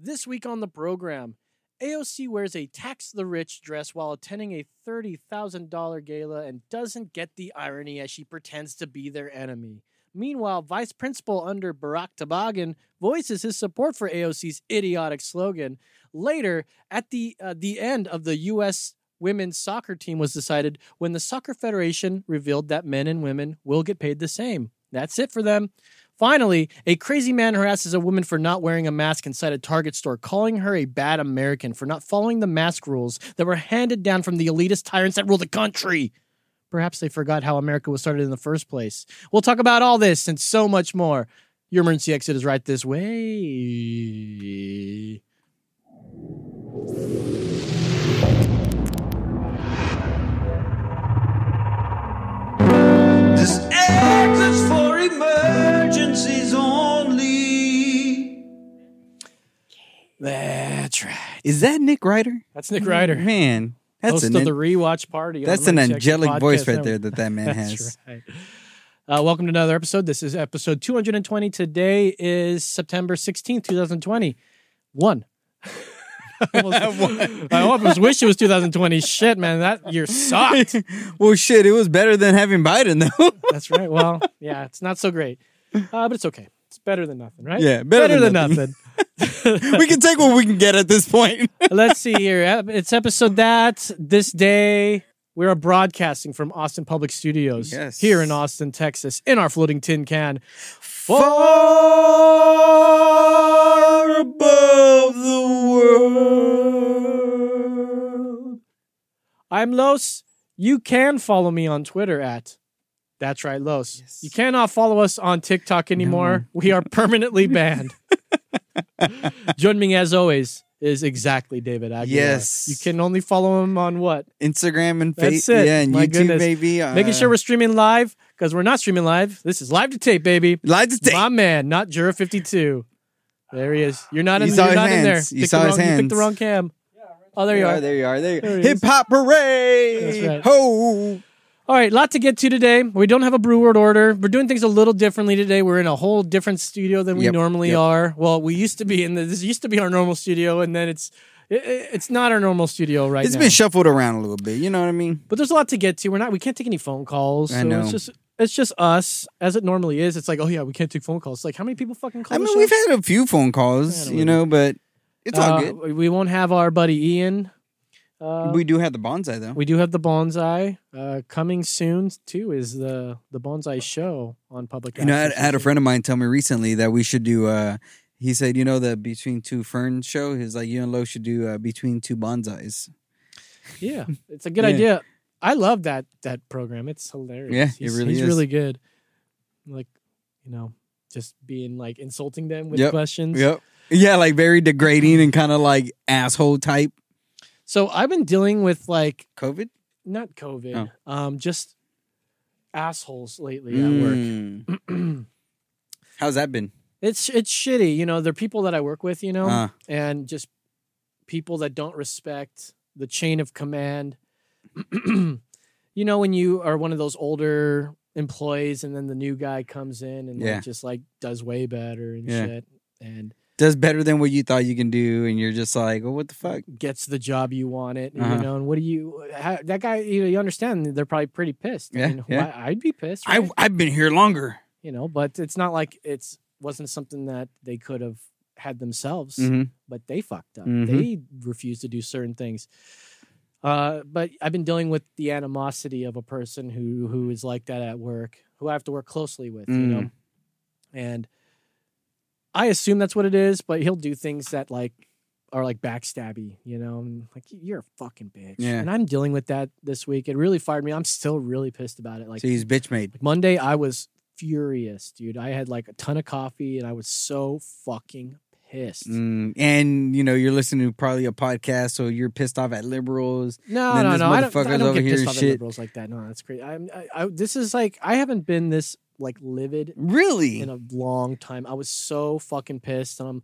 This week on the program, AOC wears a tax the rich dress while attending a $30,000 gala and doesn't get the irony as she pretends to be their enemy. Meanwhile, Vice Principal under Barack Toboggan voices his support for AOC's idiotic slogan. Later, at the uh, the end of the U.S. women's soccer team was decided when the Soccer Federation revealed that men and women will get paid the same. That's it for them. Finally, a crazy man harasses a woman for not wearing a mask inside a Target store, calling her a bad American for not following the mask rules that were handed down from the elitist tyrants that rule the country. Perhaps they forgot how America was started in the first place. We'll talk about all this and so much more. Your emergency exit is right this way. This exit's for emergencies That's right. Is that Nick Ryder? That's Nick Ryder, Man, that's host an of the rewatch party. that's an angelic voice right there that that man That's has. right. Uh, welcome to another episode. This is episode 220. Today is September 16th, 2020. One. I almost- I almost wish it was 2020. Shit, man, that year sucked. well, shit, it was better than having Biden though. That's right. Well, yeah, it's not so great, uh, but it's okay. It's better than nothing, right? Yeah, better than, than nothing. We can take what we can get at this point. Let's see here. It's episode that this day we are broadcasting from Austin Public Studios Yes. here in Austin, Texas, in our floating tin can. Far above the world. I'm Los. You can follow me on Twitter at That's right, Los. Yes. You cannot follow us on TikTok anymore. We are permanently banned. Joining me as always is exactly David Aguilar. Yes. You can only follow him on what? Instagram and Facebook, yeah, and My YouTube, goodness. maybe. Uh, Making sure we're streaming live because we're not streaming live. This is live to tape, baby. live to tape. My man, not Jura 52. There he is. You're not in, You you're not in there. You Picked saw the his wrong, You picked the wrong cam. Oh, there you are. There you are. There you are. Hip hop parade. That's right. Ho. All right, lot to get to today. We don't have a brew word order. We're doing things a little differently today. We're in a whole different studio than we Yep, normally yep. are. Well, we used to be in the, this used to be our normal studio, and then it's it, it- it's not our normal studio right It's now. been shuffled around a little bit. You know what I mean? but there's a lot to get to. We're not we can't take any phone calls. I so know. It's just it's just us as it normally is. It's like oh yeah, we can't take phone calls. It's like how many people fucking call? I mean, show? we've had a few phone calls, you know, but it's all Uh, good. We won't have our buddy Ian. Uh, we do have the bonsai though. We do have the bonsai uh, coming soon too. Is the the bonsai show on public? You know, I had, a friend of mine tell me recently that we should do. uh He said, you know, the Between Two Ferns show. He's like, you and Lo should do uh, Between Two Bonsais. Yeah, it's a good Yeah. idea. I love that that program. It's hilarious. Yeah, it he's, really he's is. really good. Like, you know, just being like insulting them with Yep. questions. Yep. Yeah, like very degrading and kind of like asshole type. So I've been dealing with like COVID not COVID, Oh. um, just assholes lately at work. Mm. How's that been? It's it's shitty, you know. They're people that I work with, you know, Uh, and just people that don't respect the chain of command. you know, when you are one of those older employees, and then the new guy comes in and like, just like does way better and Yeah. shit, and does better than what you thought you can do, and you're just like, oh, what the fuck? gets the job you wanted. Uh-huh. You know, and what do you? How, that guy, you know, you understand? They're probably pretty pissed. I Yeah, mean, yeah. why- I'd be pissed. I right? I've been here longer. you know, but it's not like it's wasn't something that they could have had themselves. hmm but they fucked up. Mhm. They refused to do certain things. Uh, but I've been dealing with the animosity of a person who who is like that at work, who I have to work closely with, you Mm. know. And I assume that's what it is, but he'll do things that like are like backstabby, you know. And like you're a fucking bitch. Yeah. And I'm dealing with that this week. It really fired me. I'm still really pissed about it. Like so he's bitch made. Monday, I was furious, dude. I had like a ton of coffee and I was so fucking pissed. Mm, and you know you're listening to probably a podcast, so you're pissed off at liberals. No, no, no. I don't, I don't over get here pissed off at liberals like that. No, that's crazy. I'm, I, I, this is like I haven't been this like livid Really? in a long time. I was so fucking pissed. Um,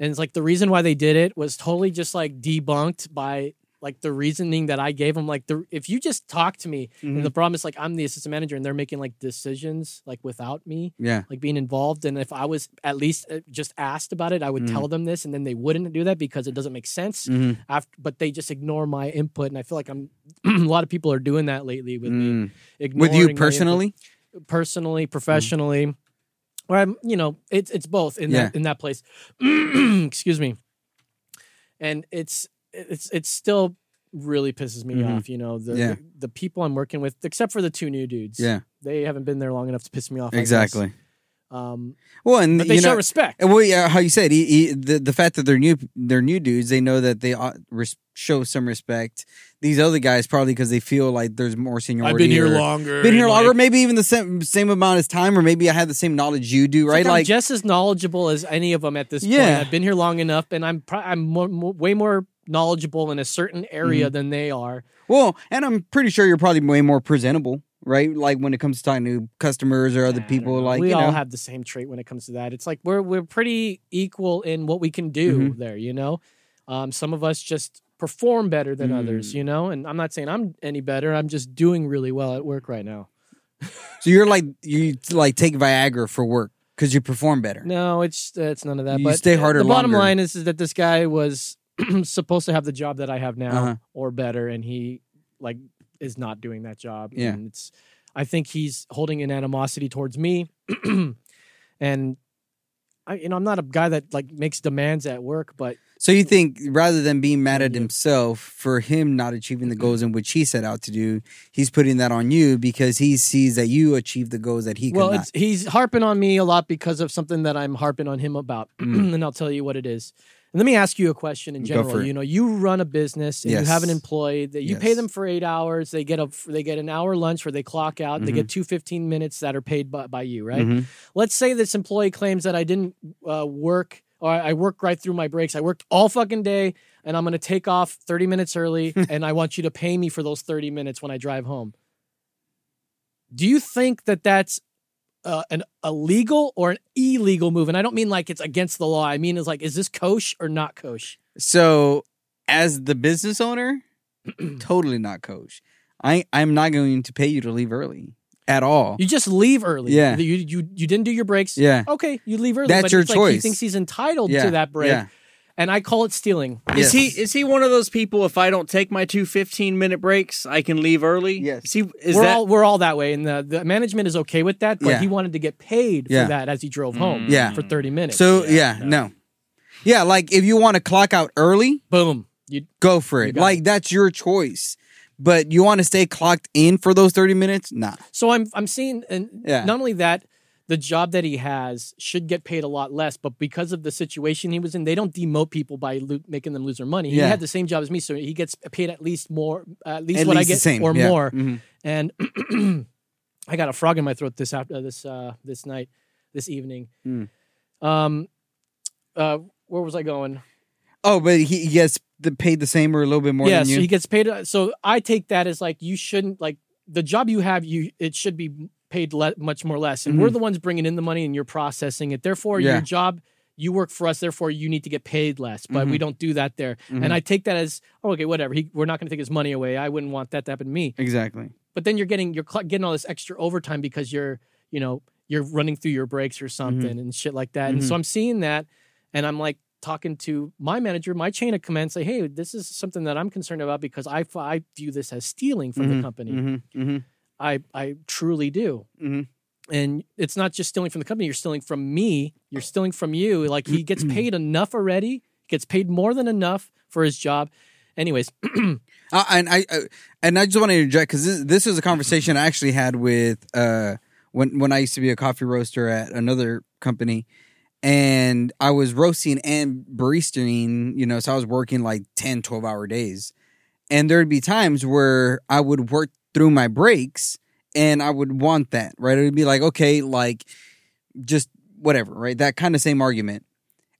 and it's like the reason why they did it was totally just like debunked by like the reasoning that I gave them. Like the if you just talk to me, Mhm. and the problem is like I'm the assistant manager, and they're making like decisions like without me yeah. like being involved. And if I was at least uh, just asked about it, I would Mhm. tell them this, and then they wouldn't do that because it doesn't make sense. hmm After, but they just ignore my input, and I feel like I'm a lot of people are doing that lately with me. Mm. ignoring With you personally? Personally, professionally. Or I'm, you know, it's it's both in Yeah. that in that place. Excuse me. And it's it's it's still really pisses me Mhm. off. You know, the, Yeah. the the people I'm working with, except for the two new dudes. Yeah. they haven't been there long enough to piss me off. Exactly. Um, Well, and but they you show know, respect. Well, yeah, how you said he, he, the the fact that they're new, they're new dudes. They know that they ought res- show some respect. These other guys probably because they feel like there's more seniority. I've been here or- longer. Been here longer, maybe even the same same amount of time, or maybe I have the same knowledge you do, right? Like, I'm Like, just as knowledgeable as any of them at this Yeah. point. I've been here long enough, and I'm pro- I'm more, more, way more knowledgeable in a certain area Mm-hmm. than they are. well, and I'm pretty sure you're probably way more presentable, right? Like when it comes to talking to customers or other people, like we you all know, have the same trait when it comes to that. It's like we're we're pretty equal in what we can do Mm-hmm. there. You know, um, some of us just perform better than others. Mm. You know, and I'm not saying I'm any better. I'm just doing really well at work right now. so you're like you like take Viagra for work because you perform better. No, it's it's none of that. You but stay harder The bottom longer. line is, is that this guy was supposed to have the job that I have now Uh-huh. or better, and he like is not doing that job. Yeah. and it's I think he's holding an animosity towards me, and I you know I'm not a guy that like makes demands at work, but So you think rather than being mad at himself for him not achieving the goals in which he set out to do, he's putting that on you because he sees that you achieve the goals that he well, could not. he's harping on me a lot because of something that I'm harping on him about, Mm. and I'll tell you what it is. And let me ask you a question in general. You know, you run a business and you have an employee that you pay them for eight hours. They get a they get an hour lunch where they clock out. They Mm-hmm. get two 15 minutes that are paid by, by you, right? Mhm. Let's say this employee claims that I didn't uh, work or I worked right through my breaks. I worked all fucking day and I'm going to take off 30 minutes early and I want you to pay me for those 30 minutes when I drive home. Do you think that that's uh, an a legal or an illegal move? And I don't mean like it's against the law. I mean it's like is this kosher or not kosher? So as the business owner, totally not coach. I I'm not going to pay you to leave early at all. You just leave early. Yeah. You you you didn't do your breaks. Yeah. Okay, you leave early. That's but your it's like he thinks he's entitled Yeah. to that break. Yeah. And I call it stealing. Yes. Is he is he one of those people? If I don't take my two 15 minute breaks, I can leave early. Yes. Is he? Is we're that? all we're all that way, and the, the management is okay with that. But Yeah. he wanted to get paid Yeah. for that as he drove home. Yeah. for thirty minutes. So yeah, no. Yeah, like if you want to clock out early, boom, you go for it. got Like that's your choice. But you want to stay clocked in for those 30 minutes? Nah. So I'm I'm seeing, and Yeah. not only that, the job that he has should get paid a lot less, but because of the situation he was in, they don't demote people by lo- making them lose their money. He had the same job as me, so he gets paid at least more, at least At what least I get same, or yeah. more. Mhm. And I got a frog in my throat this after this uh, this night, this evening. Mm. Um, uh, where was I going? Oh, but he, gets the, paid the same or a little bit more yeah, than so he gets paid. uh, So I take that as like you shouldn't like the job you have. You it should be paid le- much more less, and we're the ones bringing in the money and you're processing it. Therefore, Mm-hmm. Yeah. your job. You work for us, therefore you need to get paid less. But we Mm-hmm. don't do that there, and I take that as oh, okay, whatever. He, we're not going to take his money away. I wouldn't want that to happen to me. exactly. But then you're getting you're getting all this extra overtime because you're you know you're running through your breaks or something Mm-hmm. and shit like that. And so I'm seeing that, and I'm like talking to my manager, my chain of command, say, hey, this is something that I'm concerned about because I I view this as stealing from the company. Mm-hmm. Mm-hmm. I I truly do. Mhm. And it's not just stealing from the company. You're stealing from me. You're stealing from you. Like he gets paid enough already. Gets paid more than enough for his job. Anyways, Uh, and I uh, and I just want to interject because this, this is a conversation I actually had with uh, when when I used to be a coffee roaster at another company, and I was roasting and baristaing. You know, so I was working like 10, 12 hour days, and there'd be times where I would work through my breaks, and I would want that right. It would be like okay, like just whatever, right? That kind of same argument,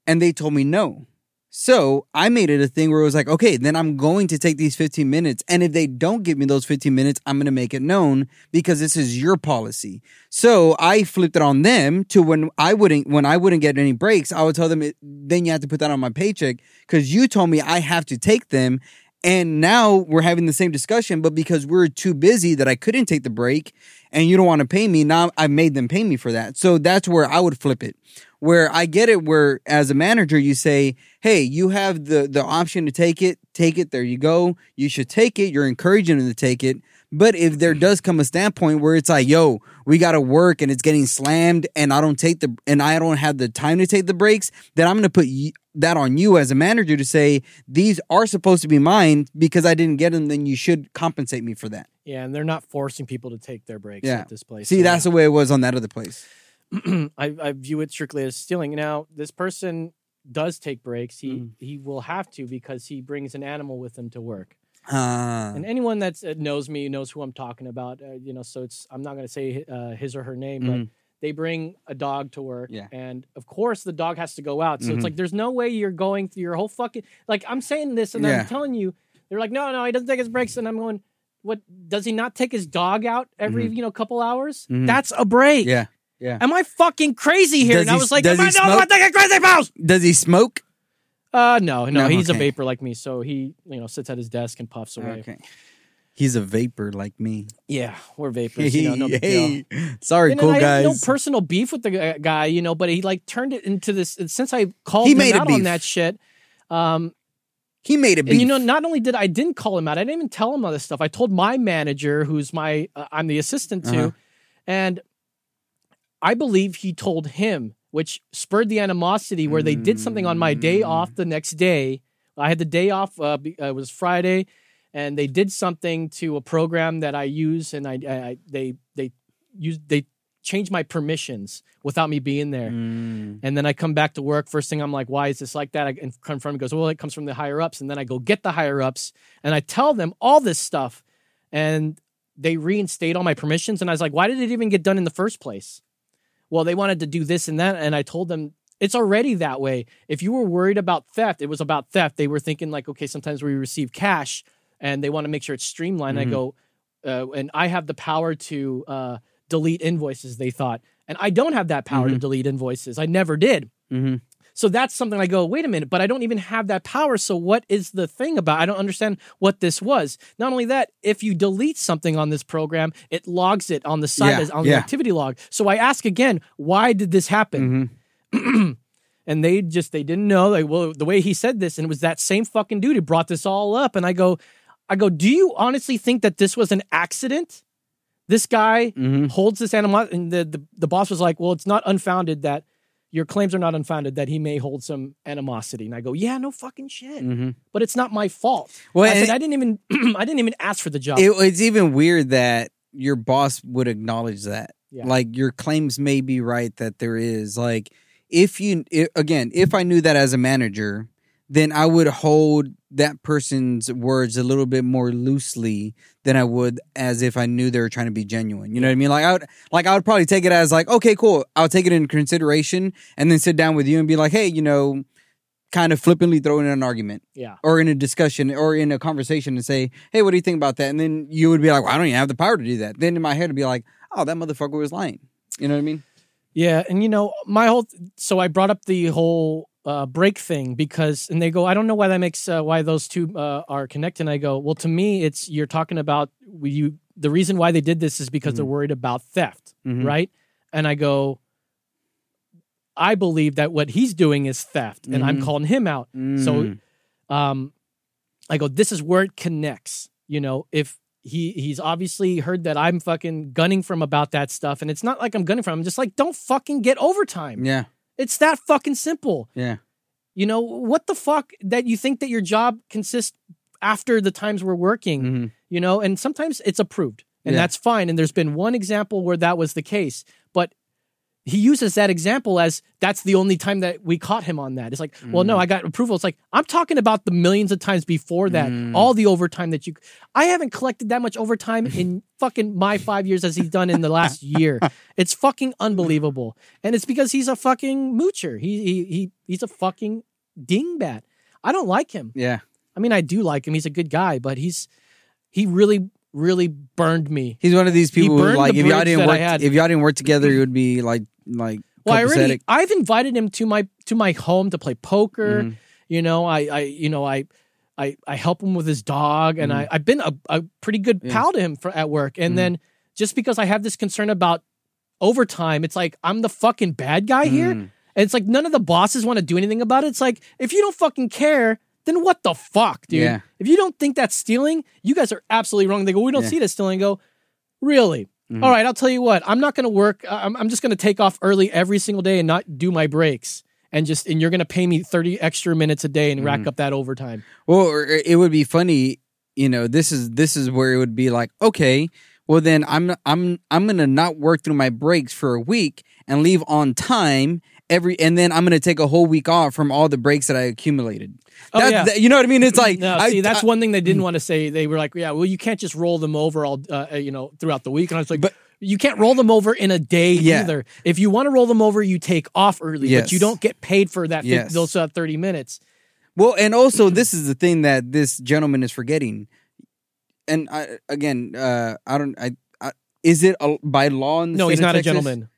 and they told me no. So I made it a thing where it was like, okay, then I'm going to take these 15 minutes. And if they don't give me those 15 minutes, I'm going to make it known because this is your policy. So I flipped it on them to when I wouldn't, when I wouldn't get any breaks, I would tell them, it, then you have to put that on my paycheck because you told me I have to take them. And now we're having the same discussion, but because we're too busy that I couldn't take the break and you don't want to pay me, now I made them pay me for that. So that's where I would flip it. Where I get it where as a manager you say, "Hey, you have the the option to take it. Take it. There you go. You should take it. You're encouraging them to take it." But if there does come a standpoint where it's like, "Yo, we got to work and it's getting slammed and I don't take the and I don't have the time to take the breaks," then I'm going to put y- that on you as a manager to say, "These are supposed to be mine because I didn't get them, then you should compensate me for that." Yeah, and they're not forcing people to take their breaks Yeah. at this place. See, So, that's the way it was on that other place. I, I view it strictly as stealing. Now, this person does take breaks. He Mm. he will have to because he brings an animal with him to work. Uh, And anyone that uh, knows me knows who I'm talking about. Uh, you know, so it's I'm not going to say uh, his or her name, but Mhm. they bring a dog to work, Yeah. and of course the dog has to go out. So Mhm. it's like there's no way you're going through your whole fucking like I'm saying this and Yeah. I'm telling you they're like no no he doesn't take his breaks and I'm going what does he not take his dog out every you know couple hours? Mhm. That's a break. yeah, yeah. Am I fucking crazy here? Does and I was like, Am he I no, smoke? I'm thinking crazy balls. Does he smoke? Uh no, no, No, he's okay. a vapor like me, so he you know sits at his desk and puffs away. Okay. He's a vapor like me. Yeah, we're vapors. You know, no big deal. hey, sorry, And cool I have no personal beef with the gu- guy, you know, but he like turned it into this. Since I called He him made it out on beef. that shit, um, he made a beef. and you know, not only did I didn't call him out, I didn't even tell him all this stuff. I told my manager, who's my uh, I'm the assistant to, Uh-huh. and I believe he told him, which spurred the animosity where they did something on my day Mm. off the next day. I had the day off. Uh, uh, it was Friday, and they did something to a program that I use, and I, I, I they they used they changed my permissions without me being there. Mm. And then I come back to work. First thing I'm like, why is this like that? I and confirm it goes, well, it comes from the higher ups. And then I go get the higher ups and I tell them all this stuff. And they reinstate all my permissions. And I was like, why did it even get done in the first place? Well, they wanted to do this and that. And I told them it's already that way. If you were worried about theft, it was about theft. They were thinking like, okay, sometimes we receive cash and they want to make sure it's streamlined. I Mhm. go, uh, and I have the power to uh, delete invoices, they thought. And I don't have that power to Mhm. delete invoices. I never did. hmm So that's something I go, wait a minute, but I don't even have that power. So what is the thing about? I don't understand what this was. Not only that, if you delete something on this program, it logs it on the side Yeah, as on the activity log. So I ask again, why did this happen? hmm and they just they didn't know. Like, well, the way he said this, and it was that same fucking dude who brought this all up. And I go, I go, do you honestly think that this was an accident? This guy hmm holds this animal, and the, the the boss was like, "Well, it's not unfounded that your claims are not unfounded that he may hold some animosity." And I go, "Yeah, no fucking shit, hmm but it's not my fault." Well, I said, "I didn't even I didn't even ask for the job." it, it's even weird that your boss would acknowledge that. Yeah. Like your claims may be right that there is like if you again if I knew that as a manager, then I would hold that person's words a little bit more loosely than I would as if I knew they were trying to be genuine. You know what I mean? Like I would like I would probably take it as like okay, cool. I'll take it into consideration and then sit down with you and be like, hey, you know, kind of flippantly throw in an argument yeah, or in a discussion or in a conversation and say, "Hey, what do you think about that?" And then you would be like, well, "I don't even have the power to do that." Then in my head, it'd be like, "Oh, that motherfucker was lying." You know what I mean? yeah, and you know my whole. So I brought up the whole uh, break thing because, and they go, "I don't know why that makes uh, why those two uh, are connected." And I go, "Well, to me, it's you're talking about you. The reason why they did this is because they're worried about theft." Mhm. right? And I go, I believe that what he's doing is theft, and I'm Mhm. calling him out. So, Mm. um, I go, this is where it connects. You know, if he he's obviously heard that I'm fucking gunning from about that stuff, and it's not like I'm gunning from. I'm just like, don't fucking get overtime. yeah, It's that fucking simple. yeah, You know what the fuck that you think that your job consists after the times we're working Mhm. you know, and sometimes it's approved and Yeah. that's fine. And there's been one example where that was the case, he uses that example as that's the only time that we caught him on that. It's like, well, no, I got approval. It's like, I'm talking about the millions of times before that, Mm. all the overtime that you, I haven't collected that much overtime in fucking my five years as he's done in the last year. It's fucking unbelievable. And it's because he's a fucking moocher. He, he, he, he's a fucking dingbat. I don't like him. yeah. I mean, I do like him. He's a good guy, but he's he really, really burned me. He's one of these He people who, like, if y'all didn't work, had. if y'all didn't work together, it would be like, like, Well, I already I've invited him to my to my home to play poker. Mhm. You know, I, I, you know, I, I, I help him with his dog, and I, I've been a, a pretty good Yeah. pal to him for, at work. And Mhm. then just because I have this concern about overtime, it's like I'm the fucking bad guy here. Mm. And it's like none of the bosses want to do anything about it. It's like if you don't fucking care, then what the fuck, dude? Yeah. If you don't think that's stealing, you guys are absolutely wrong. They go, we don't Yeah. see it as stealing. I go, really? Mhm. All right, I'll tell you what. I'm not going to work. I'm, I'm just going to take off early every single day and not do my breaks. And just and you're going to pay me 30 extra minutes a day and rack Mhm. up that overtime. Well, it would be funny, you know. This is this is where it would be like, okay, well then I'm I'm I'm gonna not work through my breaks for a week and leave on time every, and then I'm gonna take a whole week off from all the breaks that I accumulated. Oh, That- yeah. that- you know what I mean? It's like, no, I, see, that's I- one thing they didn't want to say. They were like, yeah, well, you can't just roll them over all, uh, uh, you know, throughout the week. And I was like, But- you can't roll them over in a day Yeah. either. If you want to roll them over, you take off early, Yes. but you don't get paid for that. Yes. Those uh, 30 minutes. Well, and also this is the thing that this gentleman is forgetting. And I, again, uh, I don't. I, I is it a, by law in the No, he's not a gentleman.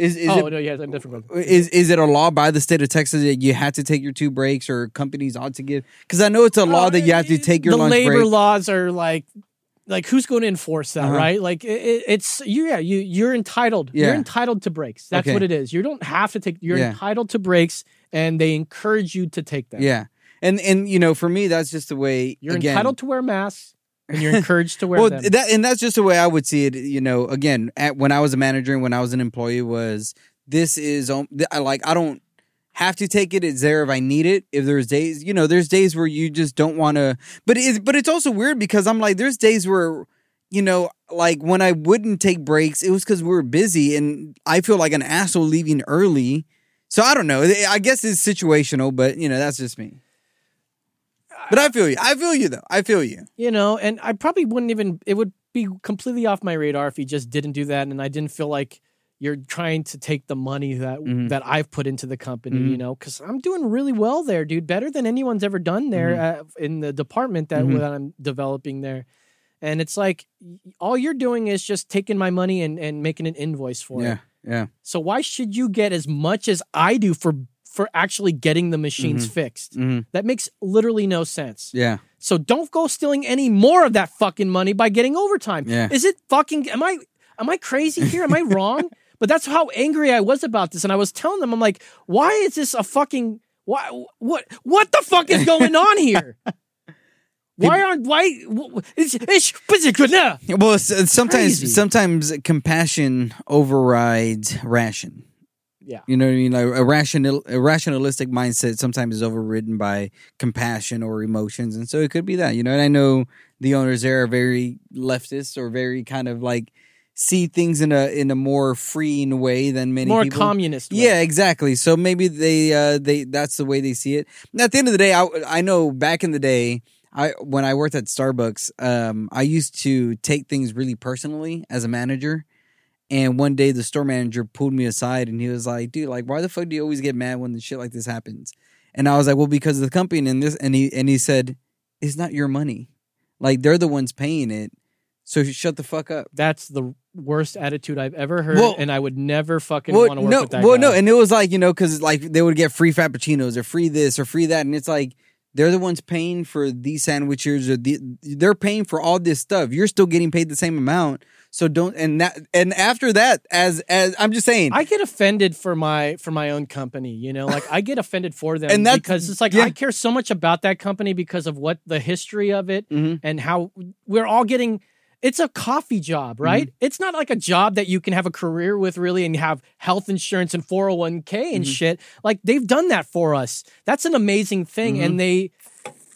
Is is oh it no, yeah, it's a different one. is is it a law by the state of Texas that you have to take your two breaks, or companies ought to give? Because I know it's a law that you have to take your Uh, the labor break. laws are like like who's going to enforce that Uh-huh. right like it, it- it's you yeah you you're entitled you're entitled to breaks that's Okay. what it is you don't have to take you're Yeah. entitled to breaks and they encourage you to take them Yeah, and and you know, for me, that's just the way. you're again, entitled to wear masks and you're encouraged to wear well, them that and that's just the way I would see it. You know, again, at, when I was a manager and when I was an employee, was this is um, I like I don't have to take it. It's there if I need it. If there's days, you know, there's days where you just don't want to. But it's but it's also weird because I'm like, there's days where. You know, like when I wouldn't take breaks, it was because we were busy, and I feel like an asshole leaving early. So I don't know. I guess it's situational, but you know, that's just me. But I feel you. I feel you though. I feel you. you know and i probably wouldn't even it would be completely off my radar if he just didn't do that and i didn't feel like you're trying to take the money that Mhm. that I've put into the company, Mhm. you know, because I'm doing really well there, dude. Better than anyone's ever done there uh, in the department that, Mhm. that I'm developing there. And it's like all you're doing is just taking my money and, and making an invoice for it. Yeah. it. Yeah. So why should you get as much as I do for for actually getting the machines fixed? Mhm. That makes literally no sense. Yeah. So don't go stealing any more of that fucking money by getting overtime. Yeah. Is it fucking am I am I crazy here? Am I wrong? but that's how angry I was about this and I was telling them I'm like, "Why is this a fucking why what what the fuck is going on here?" Why aren't why wh- it's it's particular. Well, s- sometimes Crazy. sometimes compassion overrides ration. Yeah. You know what I mean? Like a rational, a rationalistic mindset sometimes is overridden by compassion or emotions, and so it could be that. You know, and I know the owners there are very leftist or very kind of like see things in a in a more freeing way than many More people. communist. way. Yeah, exactly. So maybe they uh they that's the way they see it. And at the end of the day, I I know back in the day, I when I worked at Starbucks, um I used to take things really personally as a manager. And one day the store manager pulled me aside and he was like, "Dude, like why the fuck do you always get mad when the shit like this happens?" And I was like, "Well, because of the company and this." And he and he said, "It's not your money. Like they're the ones paying it. So shut the fuck up." That's the worst attitude I've ever heard Well- and I would never fucking well, want to work no, with that well, guy. no, and it was like you know because like they would get free frappuccinos or free this or free that, and it's like they're the ones paying for these sandwiches or the, they're paying for all this stuff. You're still getting paid the same amount, so don't. And that and after that, as as I'm just saying, I get offended for my for my own company, you know, like I get offended for them And that's- because it's like yeah. I care so much about that company because of what the history of it Mhm. and how we're all getting. It's a coffee job, right? Mm-hmm. It's not like a job that you can have a career with really and have health insurance and 401k and Mhm. shit. Like they've done that for us. That's an amazing thing Mhm. and they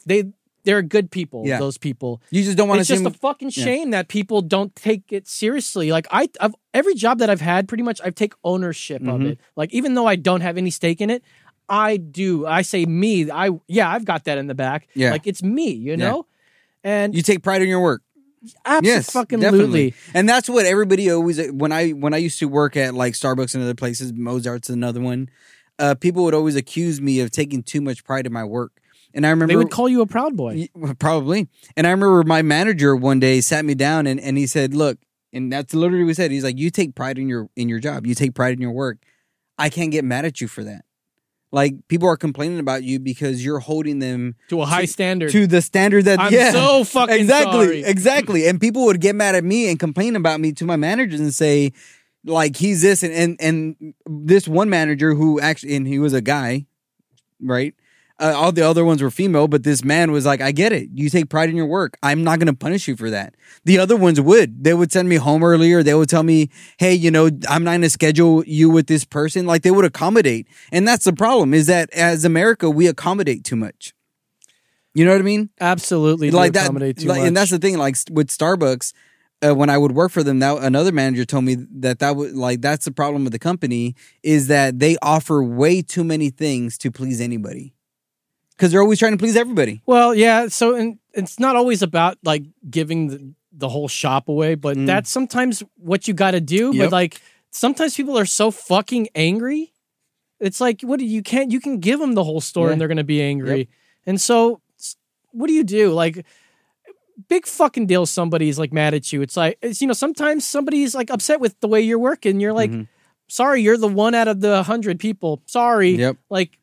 they they're good people, Yeah. those people you just don't want to it's see. just a fucking yeah. shame that people don't take it seriously. Like I, I've every job that I've had, pretty much, I've take ownership of Mhm. it. Like even though I don't have any stake in it, I do. I say me. I yeah, I've got that in the back. Yeah. like it's me. You know, and you take pride in your work. Absolutely Yes. And that's what everybody always when I when I used to work at like Starbucks and other places, Mozart's another one. Uh, people would always accuse me of taking too much pride in my work, and I remember They would call you a proud boy. Probably. And I remember my manager one day sat me down and, and he said, Look, and that's literally what he said. He's like, You take pride in your in your job. You take pride in your work. I can't get mad at you for that. Like people are complaining about you because you're holding them to a high standard. to the standard that I'm yeah so fucking exactly sorry. exactly and people would get mad at me and complain about me to my managers and say like he's this and and, and this one manager who actually and he was a guy right uh, all the other ones were female but this man was like i get it. You take pride in your work. I'm not going to punish you for that. The other ones would. They would send me home earlier. They would tell me hey you know i'm not going to schedule you with this person. Like they would accommodate. And that's the problem is that as america we accommodate too much. You know what i mean? Absolutely, like that, accommodate too like, and that's the thing. Like with Starbucks, uh, when I would work for them, that another manager told me that that would like that's the problem with the company is that they offer way too many things to please anybody because they're always trying to please everybody. Well, yeah. So, and it's not always about like giving the, the whole shop away, but Mm. that's sometimes what you got to do. Yep. But like, sometimes people are so fucking angry. It's like, what do you can't, you can give them the whole store Yeah. and they're going to be angry. And so, what do you do? Like, big fucking deal. Somebody's like mad at you. It's like, it's, you know, sometimes somebody's like upset with the way you're working. You're like, Mhm. sorry, you're the one out of the hundred people. Sorry. Yep. Like,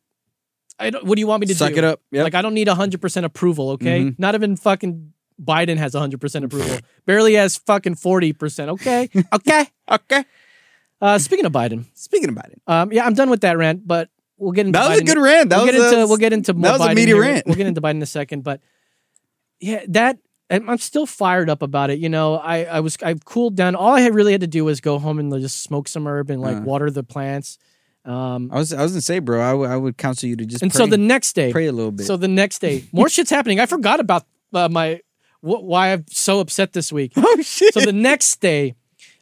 I don't, what do you want me to Suck do? it up. Yep. Like I don't need hundred percent approval. Okay, Mhm. not even fucking Biden has hundred percent approval. Barely has fucking forty percent. Okay, okay. okay. Uh, speaking of Biden, Speaking of Biden. um, yeah, I'm done with that rant. But we'll get into that was a good rant. That we'll was get into a, we'll get into more that was a Biden meaty here. rant. We'll get into Biden in a second, but yeah, that I'm I'm still fired up about it. You know, I I was I cooled down. All I had really had to do was go home and just smoke some herb and like Uh. water the plants. Um, I was I was gonna say, bro. I, w- I would counsel you to just and pray, so the next day, pray a little bit. So the next day, more shit's happening. I forgot about uh, my wh- why I'm so upset this week. oh shit. So the next day,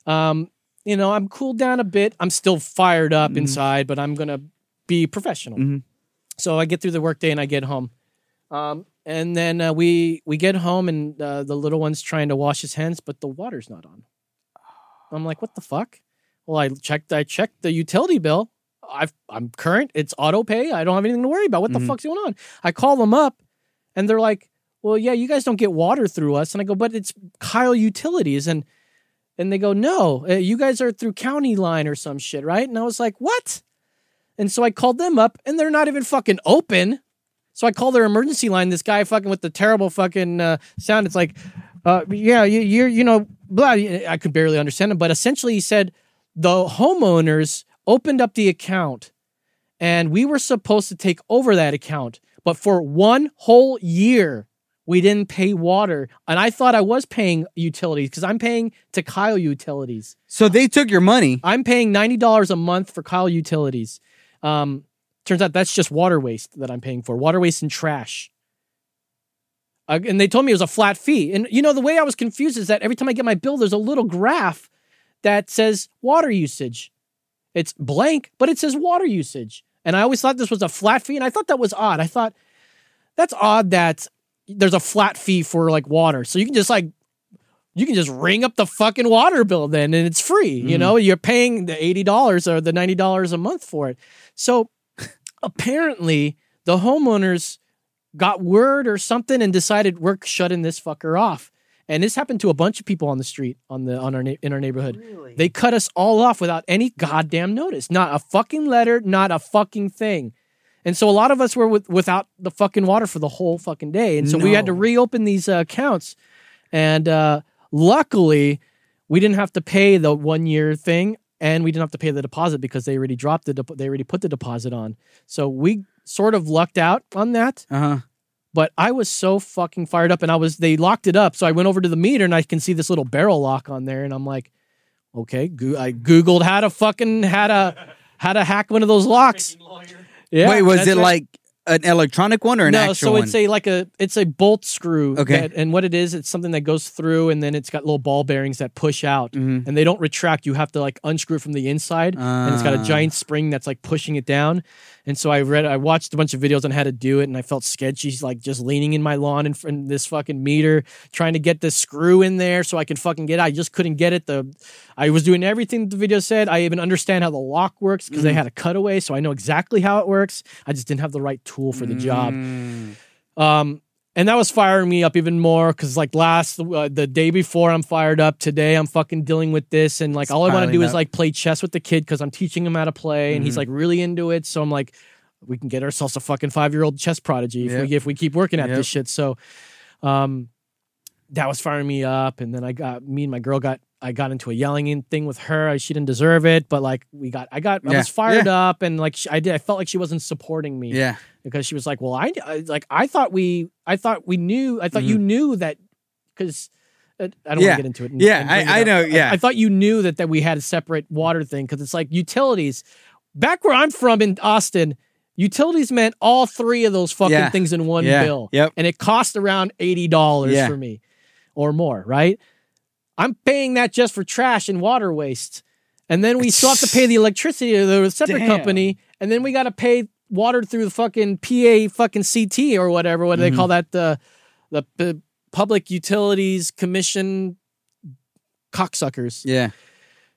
um, you know, I'm cooled down a bit. I'm still fired up inside, but I'm gonna be professional. Mhm. So I get through the workday and I get home, um, and then uh, we we get home and uh, the little one's trying to wash his hands, but the water's not on. I'm like, what the fuck? Well, I checked. I checked the utility bill. I've, I'm current. It's auto pay. I don't have anything to worry about. What the Mhm. fuck's going on? I call them up, and they're like, "Well, yeah, you guys don't get water through us." And I go, "But it's Kyle Utilities," and and they go, "No, uh, you guys are through county line or some shit, right?" And I was like, "What?" And so I called them up, and they're not even fucking open. So I call their emergency line. This guy fucking with the terrible fucking uh, sound. It's like, uh, yeah, you, you're, you know, blah. I could barely understand him, but essentially he said the homeowners opened up the account, and we were supposed to take over that account, but for one whole year. We didn't pay water, and I thought I was paying utilities because I'm paying to Kyle Utilities. so they took your money. I'm paying ninety dollars a month for Kyle Utilities. Um, turns out that's just water waste that I'm paying for, water waste and trash. Uh, and they told me it was a flat fee. And you know the way I was confused is that every time I get my bill, there's a little graph that says water usage. It's blank, but it says water usage. And I always thought this was a flat fee, and I thought that was odd. I thought that's odd that there's a flat fee for like water, so you can just like you can just ring up the fucking water bill then and it's free. You Mhm. know, you're paying the $80 or the $90 a month for it. So apparently the homeowners got word or something and decided we're shutting this fucker off. And this happened to a bunch of people on the street on the on our in our neighborhood. They cut us all off without any goddamn notice. Not a fucking letter, not a fucking thing. And so a lot of us were with, without the fucking water for the whole fucking day. And so we had to reopen these uh, accounts. And uh, luckily, we didn't have to pay the one year thing and we didn't have to pay the deposit because they already dropped the dep- they already put the deposit on. So we sort of lucked out on that. Uh huh. But I was so fucking fired up and I was they locked it up. So I went over to the meter and I can see this little barrel lock on there and I'm like, okay, Goo- I googled how to fucking how to how to hack one of those locks. Yeah, Wait, was it right. like an electronic one or an no, actual so one? it's a like a it's a bolt screw. Okay. that- and what it is, it's something that goes through, and then it's got little ball bearings that push out, Mhm. and they don't retract. You have to like unscrew it from the inside, and it's got a Ah. giant spring that's like pushing it down. And so I read, I watched a bunch of videos on how to do it, and I felt sketchy, like just leaning in my lawn in, front of this fucking meter, trying to get the screw in there so I can fucking get. it. I just couldn't get it. The I was doing everything the video said. I even understand how the lock works because they had a cutaway, so I know exactly how it works. I just didn't have the right tool for the job. Mm. Um, and that was firing me up even more because like last uh, the day before I'm fired up. Today I'm fucking dealing with this, and like It's all I want to do is like play chess with the kid because I'm teaching him how to play, and he's Mhm. like really into it. So I'm like, we can get ourselves a fucking five year old chess prodigy if Yep. we if we keep working at Yep. this shit. So, um, that was firing me up, and then I got me and my girl got I got into a yelling thing with her. She didn't deserve it, but like we got I got I was fired up, and like she, I did I felt like she wasn't supporting me Yeah. because she was like, "Well, I, I like I thought we I thought we knew I thought you knew that because." I don't want Mm-hmm. To get into it. and- Yeah, and I- it I know, yeah. I, thought you knew that that we had a separate water thing because it's like utilities. Back where I'm from in Austin, utilities meant all three of those fucking Yeah. things in one Yeah. bill. Yep. And it cost around eighty dollars Yeah. for me, or more. Right? I'm paying that just for trash and water waste, and then we still have to pay the electricity to the separate Damn. company, and then we got to pay water through the fucking PA fucking CT or whatever. What do Mm-hmm. they call that? The the, the Public Utilities Commission cocksuckers. Yeah.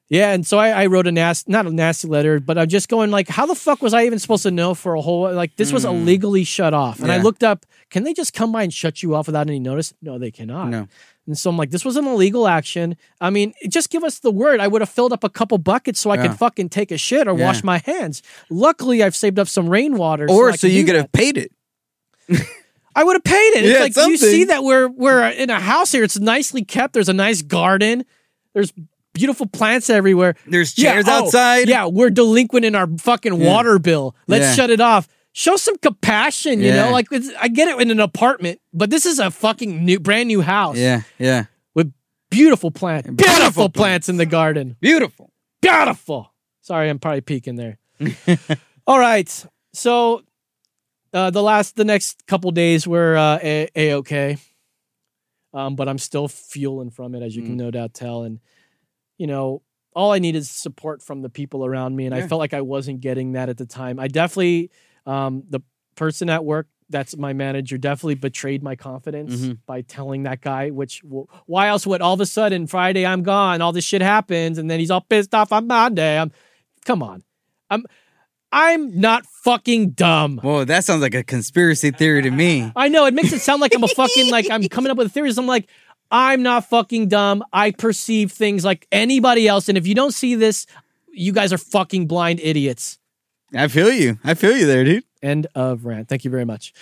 Yeah, and so I, I wrote a nasty, not a nasty letter, but I'm just going like, how the fuck was I even supposed to know for a whole like this was illegally shut off? And I Mm. Looked up, can they just come by and shut you off without any notice? No, they cannot. No. And so I'm like, this was an illegal action. I mean, just give us the word. I would have filled up a couple buckets so I Yeah. could fucking take a shit or Yeah. wash my hands. Luckily, I've saved up some rainwater. Or I so you could have paid it. I would have paid it. It's Yeah, like you see that we're we're in a house here. It's nicely kept. There's a nice garden. There's beautiful plants everywhere. There's Yeah, chairs oh, outside. Yeah, we're delinquent in our fucking Yeah. water bill. Let's Yeah. shut it off. Show some compassion, you Yeah. know. Like it's, I get it in an apartment, but this is a fucking new, brand new house Yeah. Yeah. with beautiful plants, beautiful, Beautiful plants in the garden. Beautiful. Beautiful. Sorry, I'm probably peeking there. All right, so uh, the last, the next couple days were uh, a a okay, um, but I'm still fueling from it, as you can no doubt tell. And you know, all I need is support from the people around me, and I felt like I wasn't getting that at the time. I definitely, um, the person at work. That's my manager. Definitely betrayed my confidence Mhm. by telling that guy. Which, why else would all of a sudden Friday I'm gone, all this shit happens, and then he's all pissed off on Monday. I'm, come on, I'm, I'm not fucking dumb. Whoa, that sounds like a conspiracy theory to me. I know it makes it sound like I'm a fucking like I'm coming up with theories. I'm like, I'm not fucking dumb. I perceive things like anybody else, and if you don't see this, you guys are fucking blind idiots. I feel you. I feel you there, dude. End of rant. Thank you very much.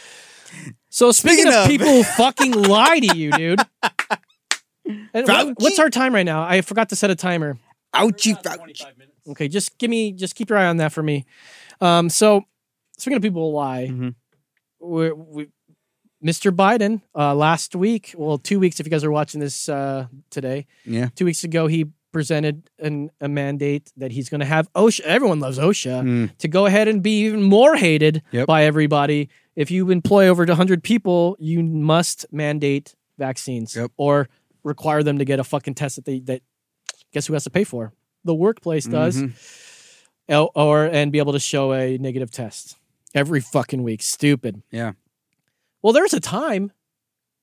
So speaking, Speaking of, of- people who fucking lie to you, dude. And what- what's our time right now? I forgot to set a timer. Ouchie. ouchie. Okay, just give me, just keep your eye on that for me. Um, so speaking of people who lie, Mhm. we we, Mr. Biden uh, last week, well, two weeks if you guys are watching this uh, today, Yeah. two weeks ago, he presented an, a mandate that he's going to have OSHA. Everyone loves OSHA Mm. to go ahead and be even more hated Yep. by everybody. If you employ over 100 people, you must mandate vaccines Yep. or require them to get a fucking test that they that guess who has to pay for? The workplace does, Mhm. or, or and be able to show a negative test every fucking week. Stupid. Yeah. Well, there was a time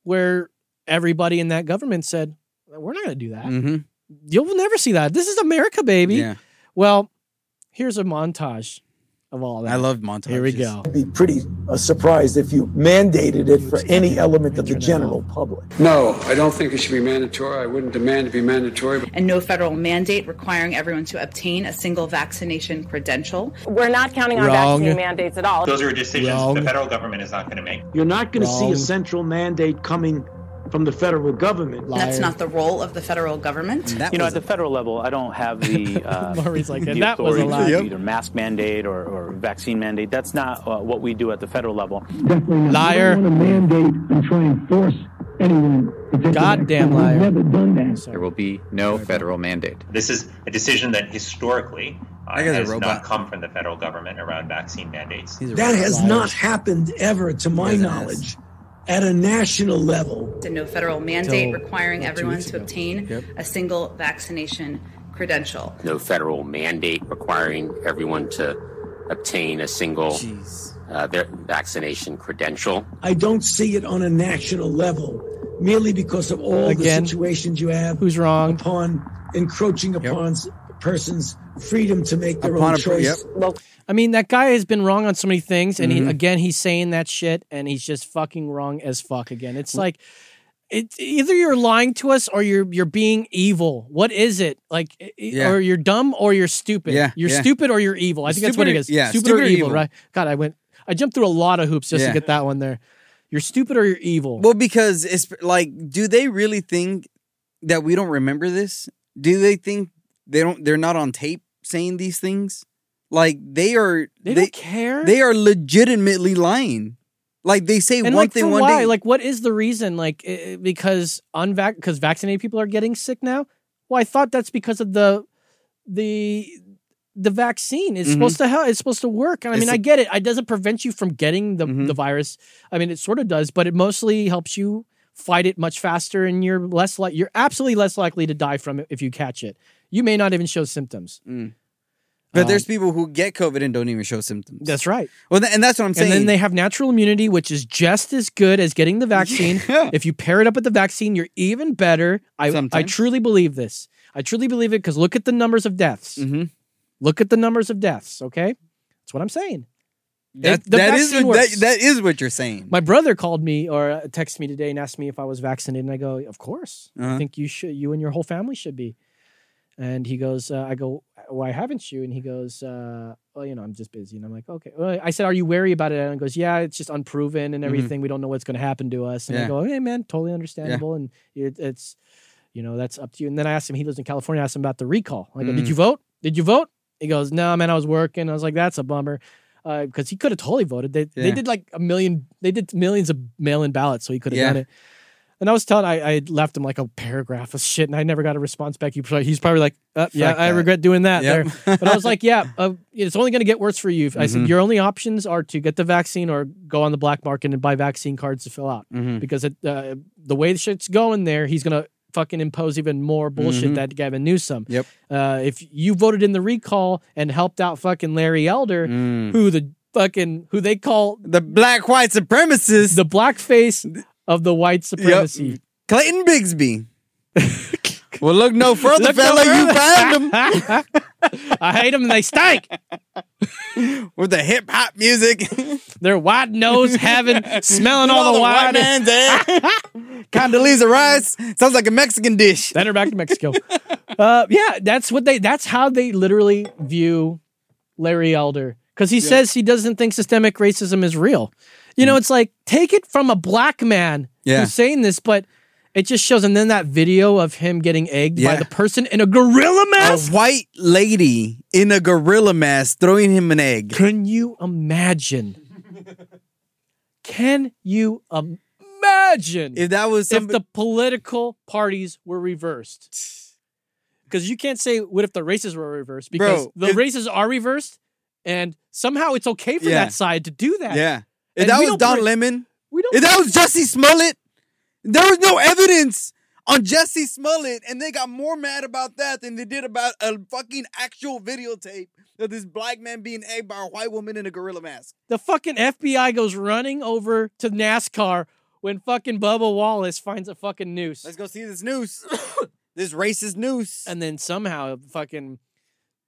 where everybody in that government said, "We're not going to do that. Mhm. You'll never see that. This is America, baby." Yeah. Well, here's a montage of all that. I love montages. Here we go. be pretty uh, surprised if you mandated it for any element of the general public. No, I don't think it should be mandatory. I wouldn't demand it be mandatory. and no federal mandate requiring everyone to obtain a single vaccination credential. We're not counting on Wrong. vaccine mandates at all. Those are decisions Wrong. the federal government is not going to make. You're not going to see a central mandate coming from the federal government. Liar. That's not the role of the federal government. That You know, at the federal level, I don't have the, uh, Murray's like, the and that was a authority lie. to either mask mandate or, or vaccine mandate. That's not uh, what we do at the federal level. Definitely not. Liar. You don't want to mandate and try and force anyone to take Goddamn liar. We've never done that. There will be no federal mandate. This is a decision that historically uh, That guy's a has robot. not come from the federal government around vaccine mandates. That has Liars. not happened ever, to my Yes, it knowledge, at a national level. And no federal mandate requiring everyone to ago. obtain Yep. a single vaccination credential. no federal mandate requiring everyone to obtain a single uh, their vaccination credential. I don't see it on a national level, merely because of all Again, the situations you have Who's wrong? upon encroaching upon s persons' freedom to make their Upon own a choice. yep. I mean, that guy has been wrong on so many things, and he, Mhm. again, he's saying that shit, and he's just fucking wrong as fuck again. It's like, it's either you're lying to us or you're you're being evil. What is it? Like, i- i- Yeah. or you're dumb or you're stupid. Yeah, you're yeah. stupid or you're evil. I think that's what Stupid it or- is. yeah, stupid, stupid or or evil, evil. right? God, I went. I jumped through a lot of hoops just Yeah. to get that one there. You're stupid or you're evil. Well, because it's like, do they really think that we don't remember this? Do they think they don't? They're not on tape saying these things. Like they are. they, don't care. They are legitimately lying. Like they say and one like thing one why? day. Like what is the reason? Like because unvac because vaccinated people are getting sick now. Well, I thought that's because of the the the vaccine is Mhm. supposed to help. It's supposed to work. And I It's mean, a- I get it. It doesn't prevent you from getting the Mhm. the virus. I mean, it sort of does, but it mostly helps you fight it much faster, and you're less like you're absolutely less likely to die from it if you catch it. You may not even show symptoms. Mm. but Um, there's people who get COVID and don't even show symptoms. That's right. well, th- and that's what I'm saying. And then they have natural immunity, which is just as good as getting the vaccine. Yeah. If you pair it up with the vaccine, you're even better. I, I truly believe this. I truly believe it because look at the numbers of deaths. Mhm. Look at the numbers of deaths. Okay, that's what I'm saying. That, the that is what, that, that is what you're saying. My brother called me or uh, texted me today and asked me if I was vaccinated, and I go, "Of course. I Uh-huh. think you should. You and your whole family should be." And he goes, uh, "I go, why haven't you?" And he goes, uh, "Well, you know, I'm just busy." And I'm like, "Okay." Well, I said, "Are you wary about it?" And he goes, "Yeah, it's just unproven and everything. We don't know what's going to happen to us." And I Mm-hmm. Yeah. go, "Hey, man, totally understandable." And it, it's, you know, that's up to you. And then I asked him. He lives in California. I asked him about the recall. I go, "Did Mm. you vote? Did you vote?" He goes, "No, man, I was working." I was like, "That's a bummer." Because he could have totally voted. They they did like a million. They did millions of mail-in ballots, so he could have Yeah. done it. And I was telling, I, I left him like a paragraph of shit, and I never got a response back. He's probably like, uh, "Yeah, I that. regret doing that." Yep. There, but I was like, "Yeah, uh, it's only going to get worse for you." I said, Mhm. "Your only options are to get the vaccine or go on the black market and buy vaccine cards to fill out Mhm. because it, uh, the way the shit's going there, he's going to fucking impose even more bullshit Mhm. that Gavin Newsom. Yep. Uh, if you voted in the recall and helped out fucking Larry Elder, Mm. who the fucking who they call The black white supremacists, the blackface of the white supremacy. Clayton Bigsby. well, look no further, Look no fella. You found him I hate them and they stink. with the hip hop music. They're white nose having smelling All all the white white. man's ass. Condoleezza Rice sounds like a Mexican dish. Then they're back to Mexico. uh, yeah, that's what they. That's how they literally view Larry Elder because he says he doesn't think systemic racism is real. You know, mm. it's like take it from a black man Yeah. who's saying this, but it just shows. And then that video of him getting egged by the person in a gorilla mask, A white lady in a gorilla mask throwing him an egg. Can you imagine? Can you imagine If that was if the political parties were reversed? Because you can't say what if the races were reversed because Bro, the if- races are reversed, and somehow it's okay for Yeah. that side to do that. yeah. If And that was Don pre- Lemon, we don't. if that was Jussie Smollett, there was no evidence on Jussie Smollett, and they got more mad about that than they did about a fucking actual videotape of this black man being egged by a white woman in a gorilla mask. the fucking FBI goes running over to NASCAR when fucking Bubba Wallace finds a fucking noose, Let's go see this noose. this racist noose. and then somehow fucking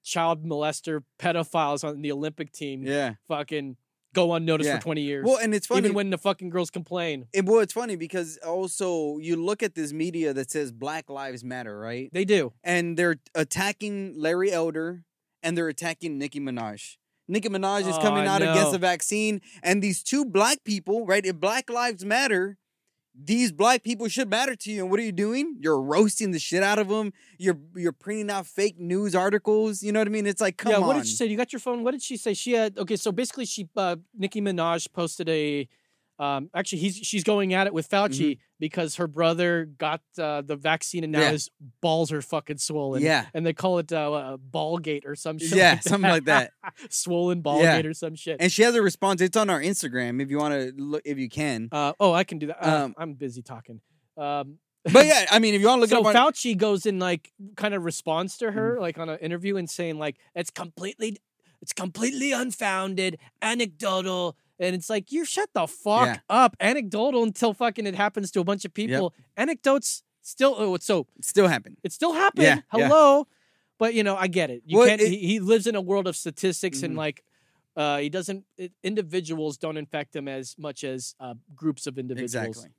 child molester pedophiles on the Olympic team yeah. fucking go unnoticed Yeah. for 20 years. Well, and it's funny. even when the fucking girls complain. it, well, it's funny because also you look at this media that says Black Lives Matter, right? They do. And they're attacking Larry Elder and they're attacking Nicki Minaj. Nicki Minaj is Oh, coming out against the vaccine, and these two black people, right? If Black Lives Matter, these black people should matter to you. And what are you doing? You're roasting the shit out of them. You're you're printing out fake news articles. You know what I mean? It's like, come yeah, on. what did she say? You got your phone? What did she say? She had okay, so basically she uh Nicki Minaj posted a um actually he's she's going at it with Fauci because her brother got uh, the vaccine and now Mm-hmm. Yeah. his balls are fucking swollen. Yeah. And they call it uh, uh ballgate or some shit. Yeah, like something like that. swollen ballgate or some shit. And she has a response. It's on our Instagram if you want to look if you can. uh oh, I can do that. Uh, Um, I'm busy talking. Um But yeah, I mean, if you want to look so it up on Fauci goes in like kind of responds to her Mm-hmm. like on an interview and saying like it's completely it's completely unfounded, anecdotal, and it's like you shut the fuck Yeah. up. Anecdotal until fucking it happens to a bunch of people. Anecdotes still oh it's so it still happen. it still happened. Yeah, yeah. Hello. But you know, I get it. You Well, can't it- he, he lives in a world of statistics and Mhm. like uh, he doesn't. It, individuals don't infect him as much as uh, groups of individuals. Exactly.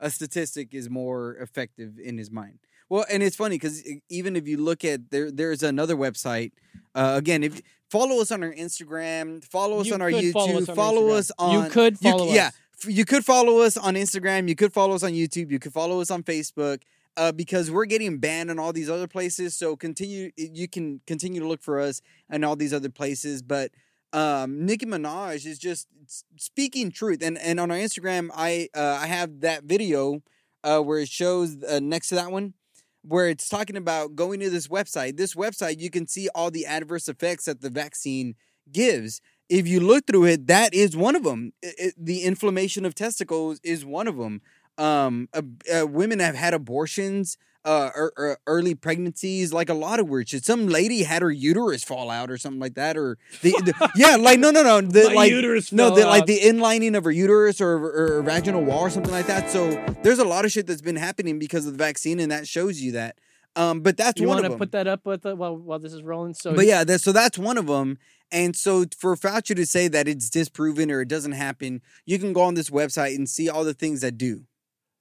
A statistic is more effective in his mind. Well, and it's funny because even if you look at there, there's another website. Uh, again, if follow us on our Instagram, follow us You on our YouTube, follow us on follow us You could follow Yeah, us. f- you could follow us on Instagram, you could follow us on YouTube, you could follow us on Facebook. Uh, because we're getting banned in all these other places, so continue. You can continue to look for us in all these other places. But um, Nicki Minaj is just speaking truth, and and on our Instagram, I uh, I have that video uh, where it shows uh, next to that one where it's talking about going to this website. This website, you can see all the adverse effects that the vaccine gives. If you look through it, that is one of them. the inflammation of testicles is one of them. Um, uh, uh, women have had abortions, uh, er, er, early pregnancies, like a lot of weird shit. Some lady had her uterus fall out or something like that, or the, the- yeah, like no, no, no, the, My like uterus no, the, like the inlining of her uterus or, or vaginal wall or something like that. So there's a lot of shit that's been happening because of the vaccine, and that shows you that. Um, but that's You one want of to them. put that up with the, while while this is rolling? So but yeah, that, so that's one of them. And so for Fauci to say that it's disproven or it doesn't happen, you can go on this website and see all the things that do.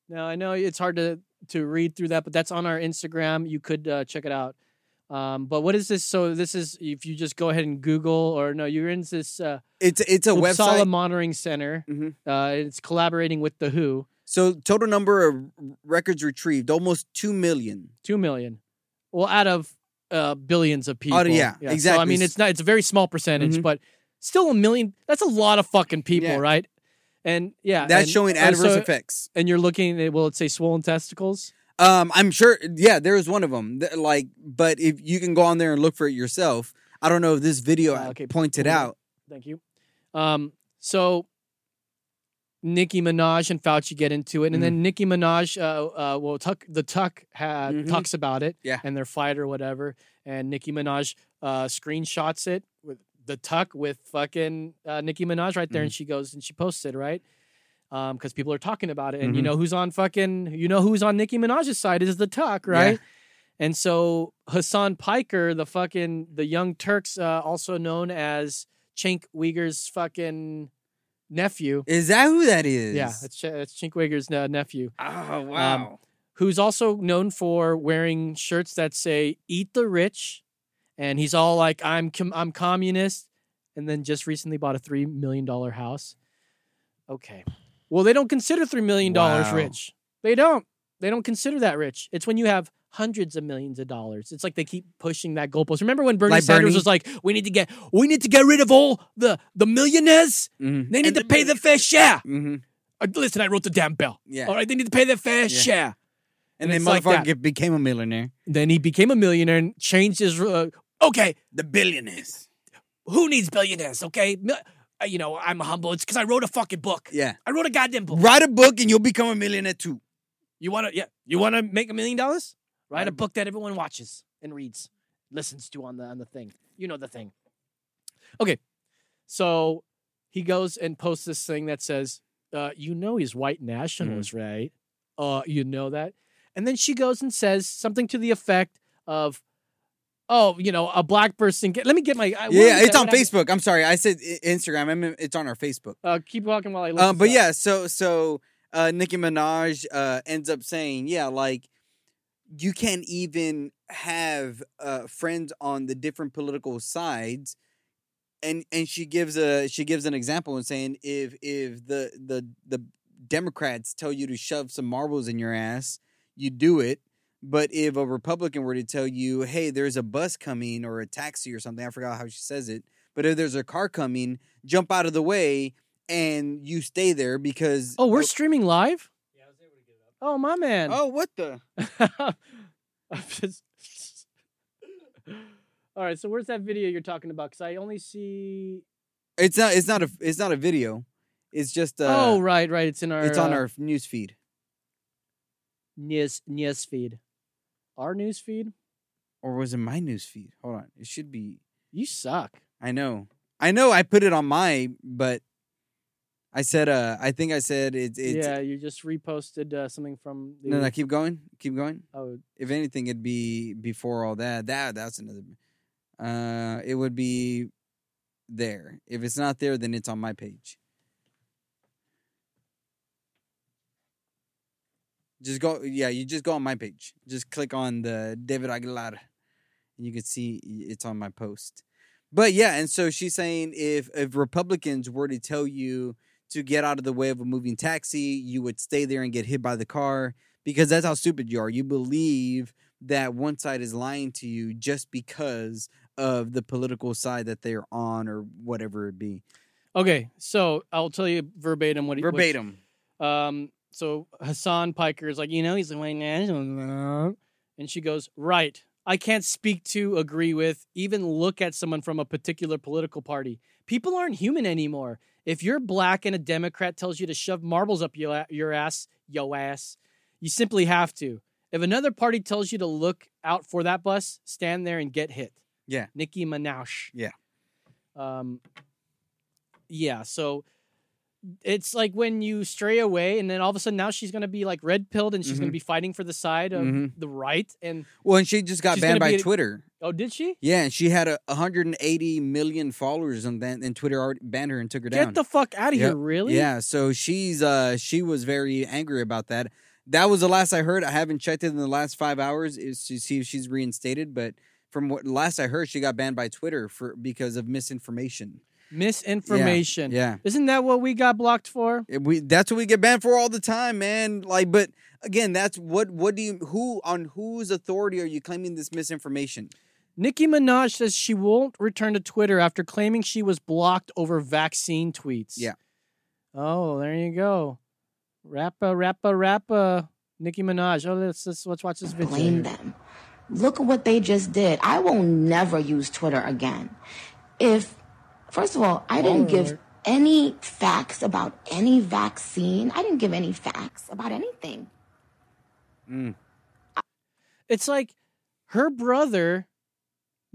Now I know it's hard to to read through that, but that's on our Instagram. You could uh, check it out. Um, but what is this? So this is if you just go ahead and Google, or no, you're in this. Uh, It's it's a Uppsala website. Mm-hmm. Monitoring Center. Uh, it's collaborating with the WHO. So total number of records retrieved almost two million. Two million. Well, out of uh, billions of people. Oh, yeah, So I mean, it's not. It's a very small percentage, Mhm. but still a million. That's a lot of fucking people, Yeah. right? And yeah, That's and- showing adverse so- effects. And you're looking at will it say swollen testicles? Um, I'm sure. Yeah, there is one of them. Th- Like, but if you can go on there and look for it yourself, I don't know if this video Uh, okay, pointed out. Thank you. Um, so Nicki Minaj and Fauci get into it, and Mm-hmm. then Nicki Minaj, uh, uh, well, Tuck, the Tuck ha- Mhm. talks about it, Yeah. and their fight or whatever, and Nicki Minaj uh, screenshots it the Tuck with fucking uh, Nicki Minaj right there, and Mm-hmm. she goes and she posts it right. Because people are talking about it, and you Mhm. know who's on fucking, you know who's on Nicki Minaj's side is the Tuck, right? And so Hasan Piker, the fucking the Young Turks, uh, also known as Chink Uygur's fucking nephew. Is that who that is? Yeah, it's, Ch- it's Cenk Uygur's uh, nephew. Oh wow. who's also known for wearing shirts that say "Eat the Rich," and he's all like, "I'm com- I'm communist," and then just recently bought a three million dollar house. Okay, well they don't consider three million dollars Wow. rich. They don't. They don't consider that rich. It's when you have hundreds of millions of dollars. It's like they keep pushing that goalpost. Remember when Bernie Like Sanders Bernie? was like, "We need to get, we need to get rid of all the the millionaires. Mhm. They need to pay their fair share." Mhm. Uh, listen, I wrote the damn bill. Yeah. All right, they need to pay their fair Yeah. share. And, then it's like motherfucker became a millionaire. Then he became a millionaire and changed his. Uh, okay, The billionaires. who needs billionaires? Okay, uh, you know I'm humble. It's because I wrote a fucking book. Yeah. I wrote a goddamn book. Write a book and you'll become a millionaire too. You want to? Yeah, you want to make a million dollars? Write a book that everyone watches and reads, listens to on the on the thing. You know the thing. Okay, so he goes and posts this thing that says, uh, "You know he's white nationalist, right? Uh, you know that." And then she goes and says something to the effect of, "Oh, you know, a black person." Get, let me get my. I- Yeah, it's on Facebook. I'm sorry, I said Instagram. I mean, it's on our Facebook. Uh, keep walking while I look. Um, but up. yeah, so so uh, Nicki Minaj uh, ends up saying, yeah, like you can't even have uh, friends on the different political sides, and and she gives a she gives an example and saying if if the the the Democrats tell you to shove some marbles in your ass, you do it. But if a Republican were to tell you, hey, there's a bus coming or a taxi or something, I forgot how she says it. But if there's a car coming, jump out of the way and you stay there because Oh, we're streaming live. Yeah, I was able to get up. Oh, my man. Oh, what the? Just- All right, so where's that video you're talking about? Because I only see. It's not. It's not a. It's not a video. It's just. Uh, oh, right, right. It's in our. It's on uh, our news feed. news news feed. Our news feed. Or was it my news feed? Hold on. It should be. You suck. I know. I know. I put it on my, but I said. Uh, I think I said it, it's yeah, you just reposted uh, something from. The, No, no. Keep going. Keep going. Oh, If anything, it'd be before all that. That that's another. Uh, it would be there. If it's not there, then it's on my page. Just go, yeah. You just go on my page. Just click on the David Aguilar, and you can see it's on my post. But yeah, and so she's saying if if Republicans were to tell you to get out of the way of a moving taxi, you would stay there and get hit by the car because that's how stupid you are. You believe that one side is lying to you just because of the political side that they're on or whatever it be. Okay, so I'll tell you verbatim what Verbatim. Um, so Hasan Piker is like, you know, he's like, and she goes, right. I can't speak to, agree with, even look at someone from a particular political party. People aren't human anymore. If you're black and a Democrat tells you to shove marbles up your, your ass, yo ass, you simply have to. If another party tells you to look out for that bus, stand there and get hit. Yeah. Nicki Minaj. Yeah. Um, yeah. So it's like when you stray away, and then all of a sudden now she's going to be like red pilled, and she's going Mhm. to be fighting for the side of Mhm. the right. And Well, and she just got banned by a- Twitter. oh, did she Yeah, and she had a 180 million followers and then and Twitter already banned her and took her down. get the fuck out of Yep. here? Really? Yeah, so she's uh she was very angry about that. That was the last I heard. I haven't checked it in the last five hours is to see if she's reinstated, but from what last I heard, she got banned by Twitter for because of misinformation. Misinformation. Yeah, Isn't that what we got blocked for? yeah. We that's what we get banned for all the time, man. Like, but again, that's what what do you who on whose authority are you claiming this misinformation? Nicki Minaj says she won't return to Twitter after claiming she was blocked over vaccine tweets. Yeah. Oh, there you go. Rappa, rappa, rappa. Nicki Minaj. Oh, let's let's, let's watch this video. blame them. Look at what they just did. I will never use Twitter again. If, first of all, I didn't give any facts about any vaccine. I didn't give any facts about anything. Mm. It's like her brother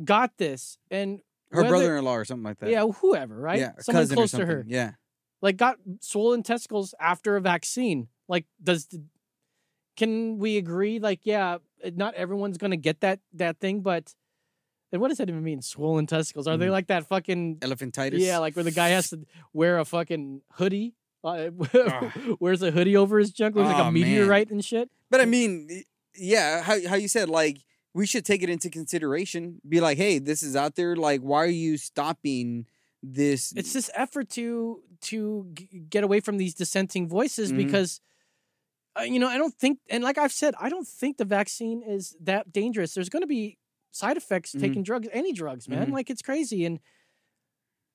got this, and Her whether- brother-in-law or something like that. Yeah, whoever, right? Yeah, Someone cousin or close to her. Yeah. like got swollen testicles after a vaccine. Like, does can we agree? Like, yeah, not everyone's gonna get that that thing, but and what does that even mean? Swollen testicles? Are they Mm. like that fucking Elephantitis. Yeah, like where the guy has to wear a fucking hoodie, uh, wears a hoodie over his junk, looks like Ah. Oh, a man. meteorite and shit. But I mean, yeah, how how you said like we should take it into consideration. Be like, hey, this is out there. Like, why are you stopping this? It's this effort to to g- get away from these dissenting voices Mhm. because. Uh, you know, I don't think, and like I've said, I don't think the vaccine is that dangerous. There's going to be side effects Mhm. taking drugs, any drugs, man. Mhm. Like it's crazy, and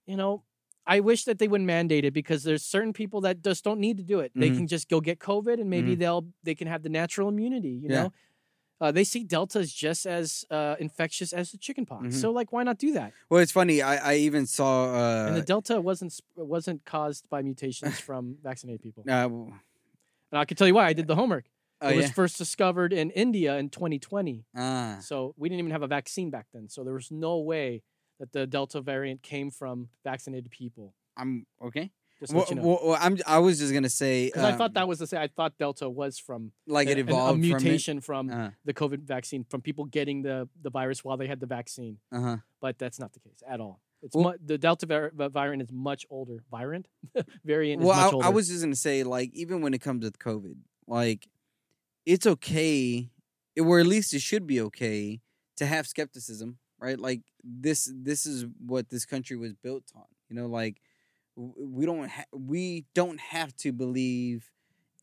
you know, I wish that they wouldn't mandate it because there's certain people that just don't need to do it. They Mhm. can just go get COVID, and maybe Mhm. they'll they can have the natural immunity. You Yeah. know, uh, they see Delta as just as uh, infectious as the chickenpox. Mhm. So like, why not do that? well, it's funny. I I even saw. Uh, and the Delta wasn't wasn't caused by mutations from vaccinated people. uh, And I can tell you why. I did the homework. Oh it was yeah. first discovered in India in 2020. Ah, So we didn't even have a vaccine back then. So there was no way that the Delta variant came from vaccinated people. I'm okay. Just Well, you know. well, well, I'm. I was just gonna say Because I um, thought that was the same. I thought Delta was from like it a- an- evolved a from it. mutation from, Uh the COVID vaccine, from people getting the, the virus while they had the vaccine. Uh-huh. But that's not the case at all. It's Well- mu- the Delta var- variant is much older. Variant variant is Well, I. I was just gonna say, like, even when it comes with COVID, like, it's okay, or at least it should be okay to have skepticism, right? Like this, this is what this country was built on. You know, like we don't, ha- we don't have to believe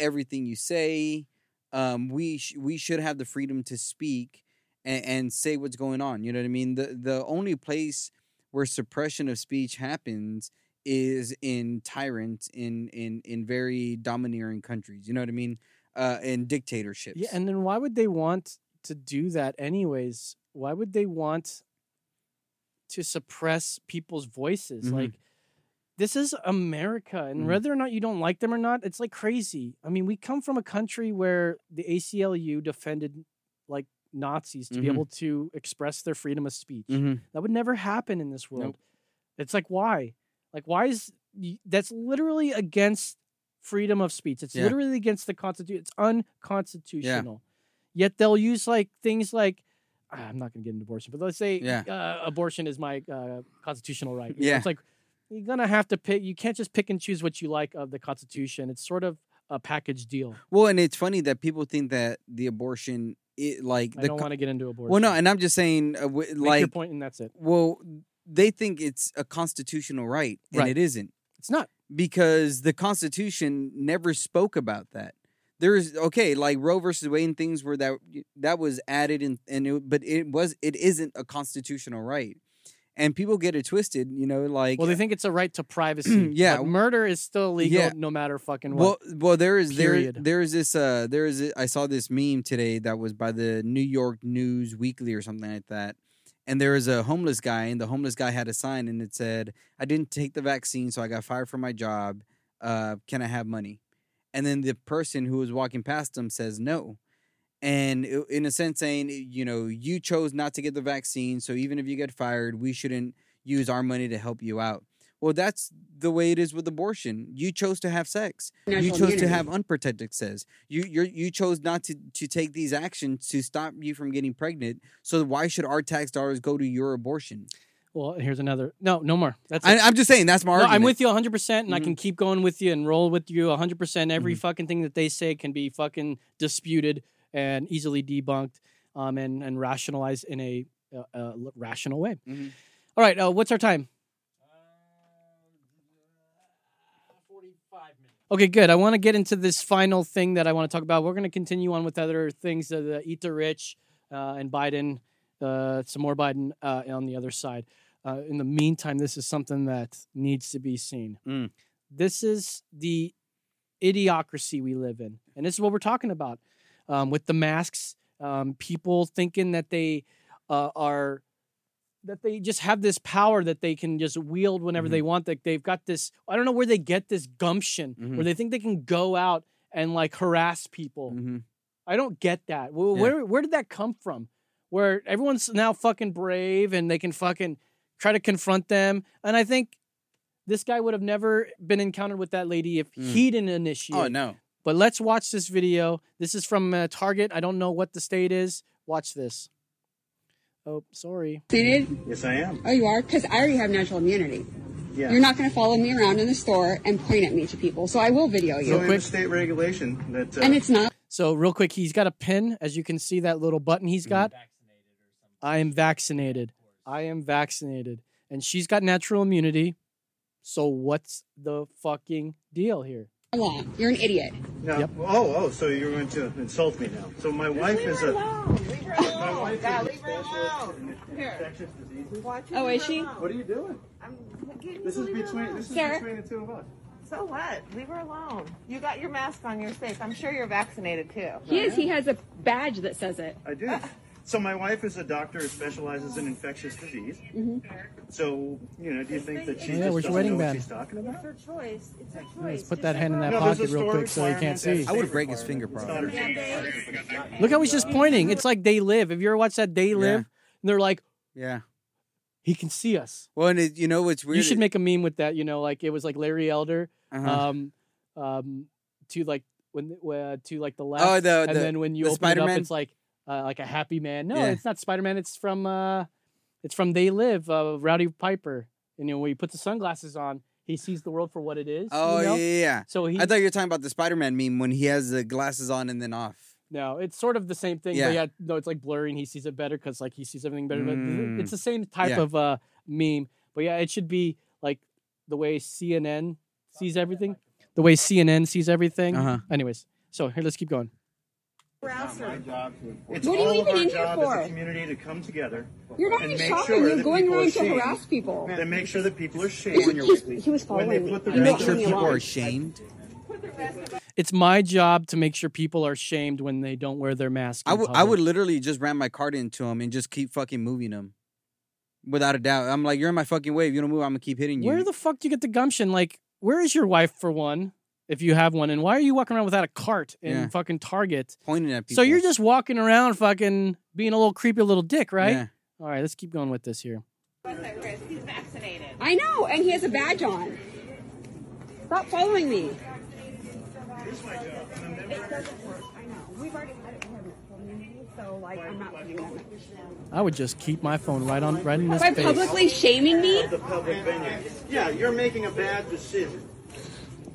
everything you say. Um, we sh- we should have the freedom to speak and, and say what's going on. You know what I mean? The the only place where suppression of speech happens is in tyrants in in in very domineering countries. You know what I mean? Uh, in dictatorships. Yeah, and then why would they want to do that anyways? Why would they want to suppress people's voices? Mhm. Like this is America, and Mhm. whether or not you don't like them or not, it's like crazy. I mean, we come from a country where the ACLU defended like Nazis to be Mhm. able to express their freedom of speech. Mhm. That would never happen in this world. Nope. It's like why? Like why is that's literally against freedom of speech. It's Yeah. literally against the constitution. It's unconstitutional. Yet they'll use like things like ah, I'm not going to get into abortion, but let's say Yeah. uh, abortion is my uh, constitutional right. Yeah. it's like you're gonna have to pick. You can't just pick and choose what you like of the Constitution. It's sort of a package deal. Well, and it's funny that people think that the abortion, it, like I the don't co- want to get into abortion. well, no, and I'm just saying, uh, w- Make like, your point, and that's it. well, they think it's a constitutional right, and Right. it isn't It's not. Because the Constitution never spoke about that. There's okay, like Roe versus Wade and things where that that was added in, and it, but it was it isn't a constitutional right, and people get it twisted. You know, like Well, they think it's a right to privacy. Yeah. but murder is still illegal Yeah. no matter fucking what. well, there is there there is this uh there is I saw this meme today that was by the New York News Weekly or something like that, and there was a homeless guy, and the homeless guy had a sign, and it said, "I didn't take the vaccine, so I got fired from my job. Uh, can I have money?" And then the person who was walking past him says no, and in a sense saying, you know, you chose not to get the vaccine, so even if you get fired, we shouldn't use our money to help you out. Well, that's the way it is with abortion. You chose to have sex. you National chose to have unprotected sex. You you you chose not to to take these actions to stop you from getting pregnant. So why should our tax dollars go to your abortion? Well, here's another. No, no more. That's I, I'm just saying that's my No, argument. I'm with you 100, percent and I Mhm. can keep going with you and roll with you 100. percent Every Mhm. fucking thing that they say can be fucking disputed and easily debunked, um, and and rationalized in a uh, uh, l- rational way. Mhm. All right, uh, what's our time? Okay, good. I want to get into this final thing that I want to talk about. We're going to continue on with other things, uh, the Eat the Rich uh, and Biden, uh, some more Biden uh, on the other side. Uh, in the meantime, this is something that needs to be seen. Mm. This is the idiocracy we live in, and this is what we're talking about um, with the masks. Um, people thinking that they uh, are that they just have this power that they can just wield whenever Mhm. they want. That they've got this. I don't know where they get this gumption Mhm. where they think they can go out and like harass people. Mhm. I don't get that. Where, Yeah. where where did that come from? Where everyone's now fucking brave and they can fucking try to confront them. And I think this guy would have never been encountered with that lady if Mm. he didn't initiate. Oh no. But let's watch this video. This is from uh, Target. I don't know what the state is. Watch this. Oh, sorry. Vaccinated? Yes, I am. Oh, you are? Because I already have natural immunity. Yeah. You're not going to follow me around in the store and point at me to people. So I will video you. So in the state regulation that. Uh, and it's not. So real quick, he's got a pin. As you can see, that little button he's got. I am vaccinated. I am vaccinated, and she's got natural immunity. So what's the fucking deal here? Law. You're an idiot. No. Yep. Oh, oh, so you're going to insult me now. So my wife is a. My wife God, is leave her alone. in Here. infectious diseases. Oh, is she? What are you doing? This is between this is Sir? between the two of us. So what? Leave her alone. You got your mask on. You're safe. I'm sure you're vaccinated too. He is. He has a badge that says it. I do. Uh, So my wife is a doctor who specializes in infectious disease. Mm-hmm. So you know, do you think that she Yeah, just doesn't wedding know what she's talking about? It's her choice. It's her choice. Let's put that hand in that No, pocket real quick so he can't see. I would break his finger probably. Look how he's just pointing. It's like they live. Have you ever watched that They Live? And they're like, Yeah. he can see us. Well, and it, you know what's weird? You should make a meme with that. You know, like it was like Larry Elder, Uh-huh. um, um, to like when uh, to like the left. Oh, the- and the- then when you the open it up, Spider-Man? it's like uh, like a happy man. No, Yeah. it's not Spider Man. It's from uh, it's from They Live. Uh, Rowdy Piper. And you know when he puts the sunglasses on, he sees the world for what it is. Oh you know? yeah, yeah. So he I thought you were talking about the Spider-Man meme when he has the glasses on and then off. No, it's sort of the same thing. Yeah. But yeah, no, it's like blurring. He sees it better because like he sees everything better. But Mm. It's the same type Yeah. of uh meme. But yeah, it should be like the way CNN sees everything. The way CNN sees everything. Uh-huh. Anyways, so here, let's keep going. It's What are you all even of our in here job for? as a community to come together. You're not and even make shopping. sure You're that going people are around to shamed. harass people. Then make sure that people are shamed. He, he was when they following me. put the He Make knocked sure me people are shamed. It's my job to make sure people are shamed when they don't wear their mask. I in would I public. would literally just ram my cart into him and just keep fucking moving him. Without a doubt. I'm like, you're in my fucking way. If you don't move, I'm gonna keep hitting you. Where the fuck do you get the gumption? Like, where is your wife for one? If you have one, and why are you walking around without a cart in Yeah. fucking Target? Pointing at people. So you're just walking around, fucking being a little creepy little dick, right? Yeah. All right, let's keep going with this here. He's vaccinated. I know, and he has a badge on. Stop following me. It doesn't work. I know. We've already had it. We have so like I'm not putting that. I would just keep my phone right on, right in his By face. publicly shaming me, The public venue. Yeah, you're making a bad decision.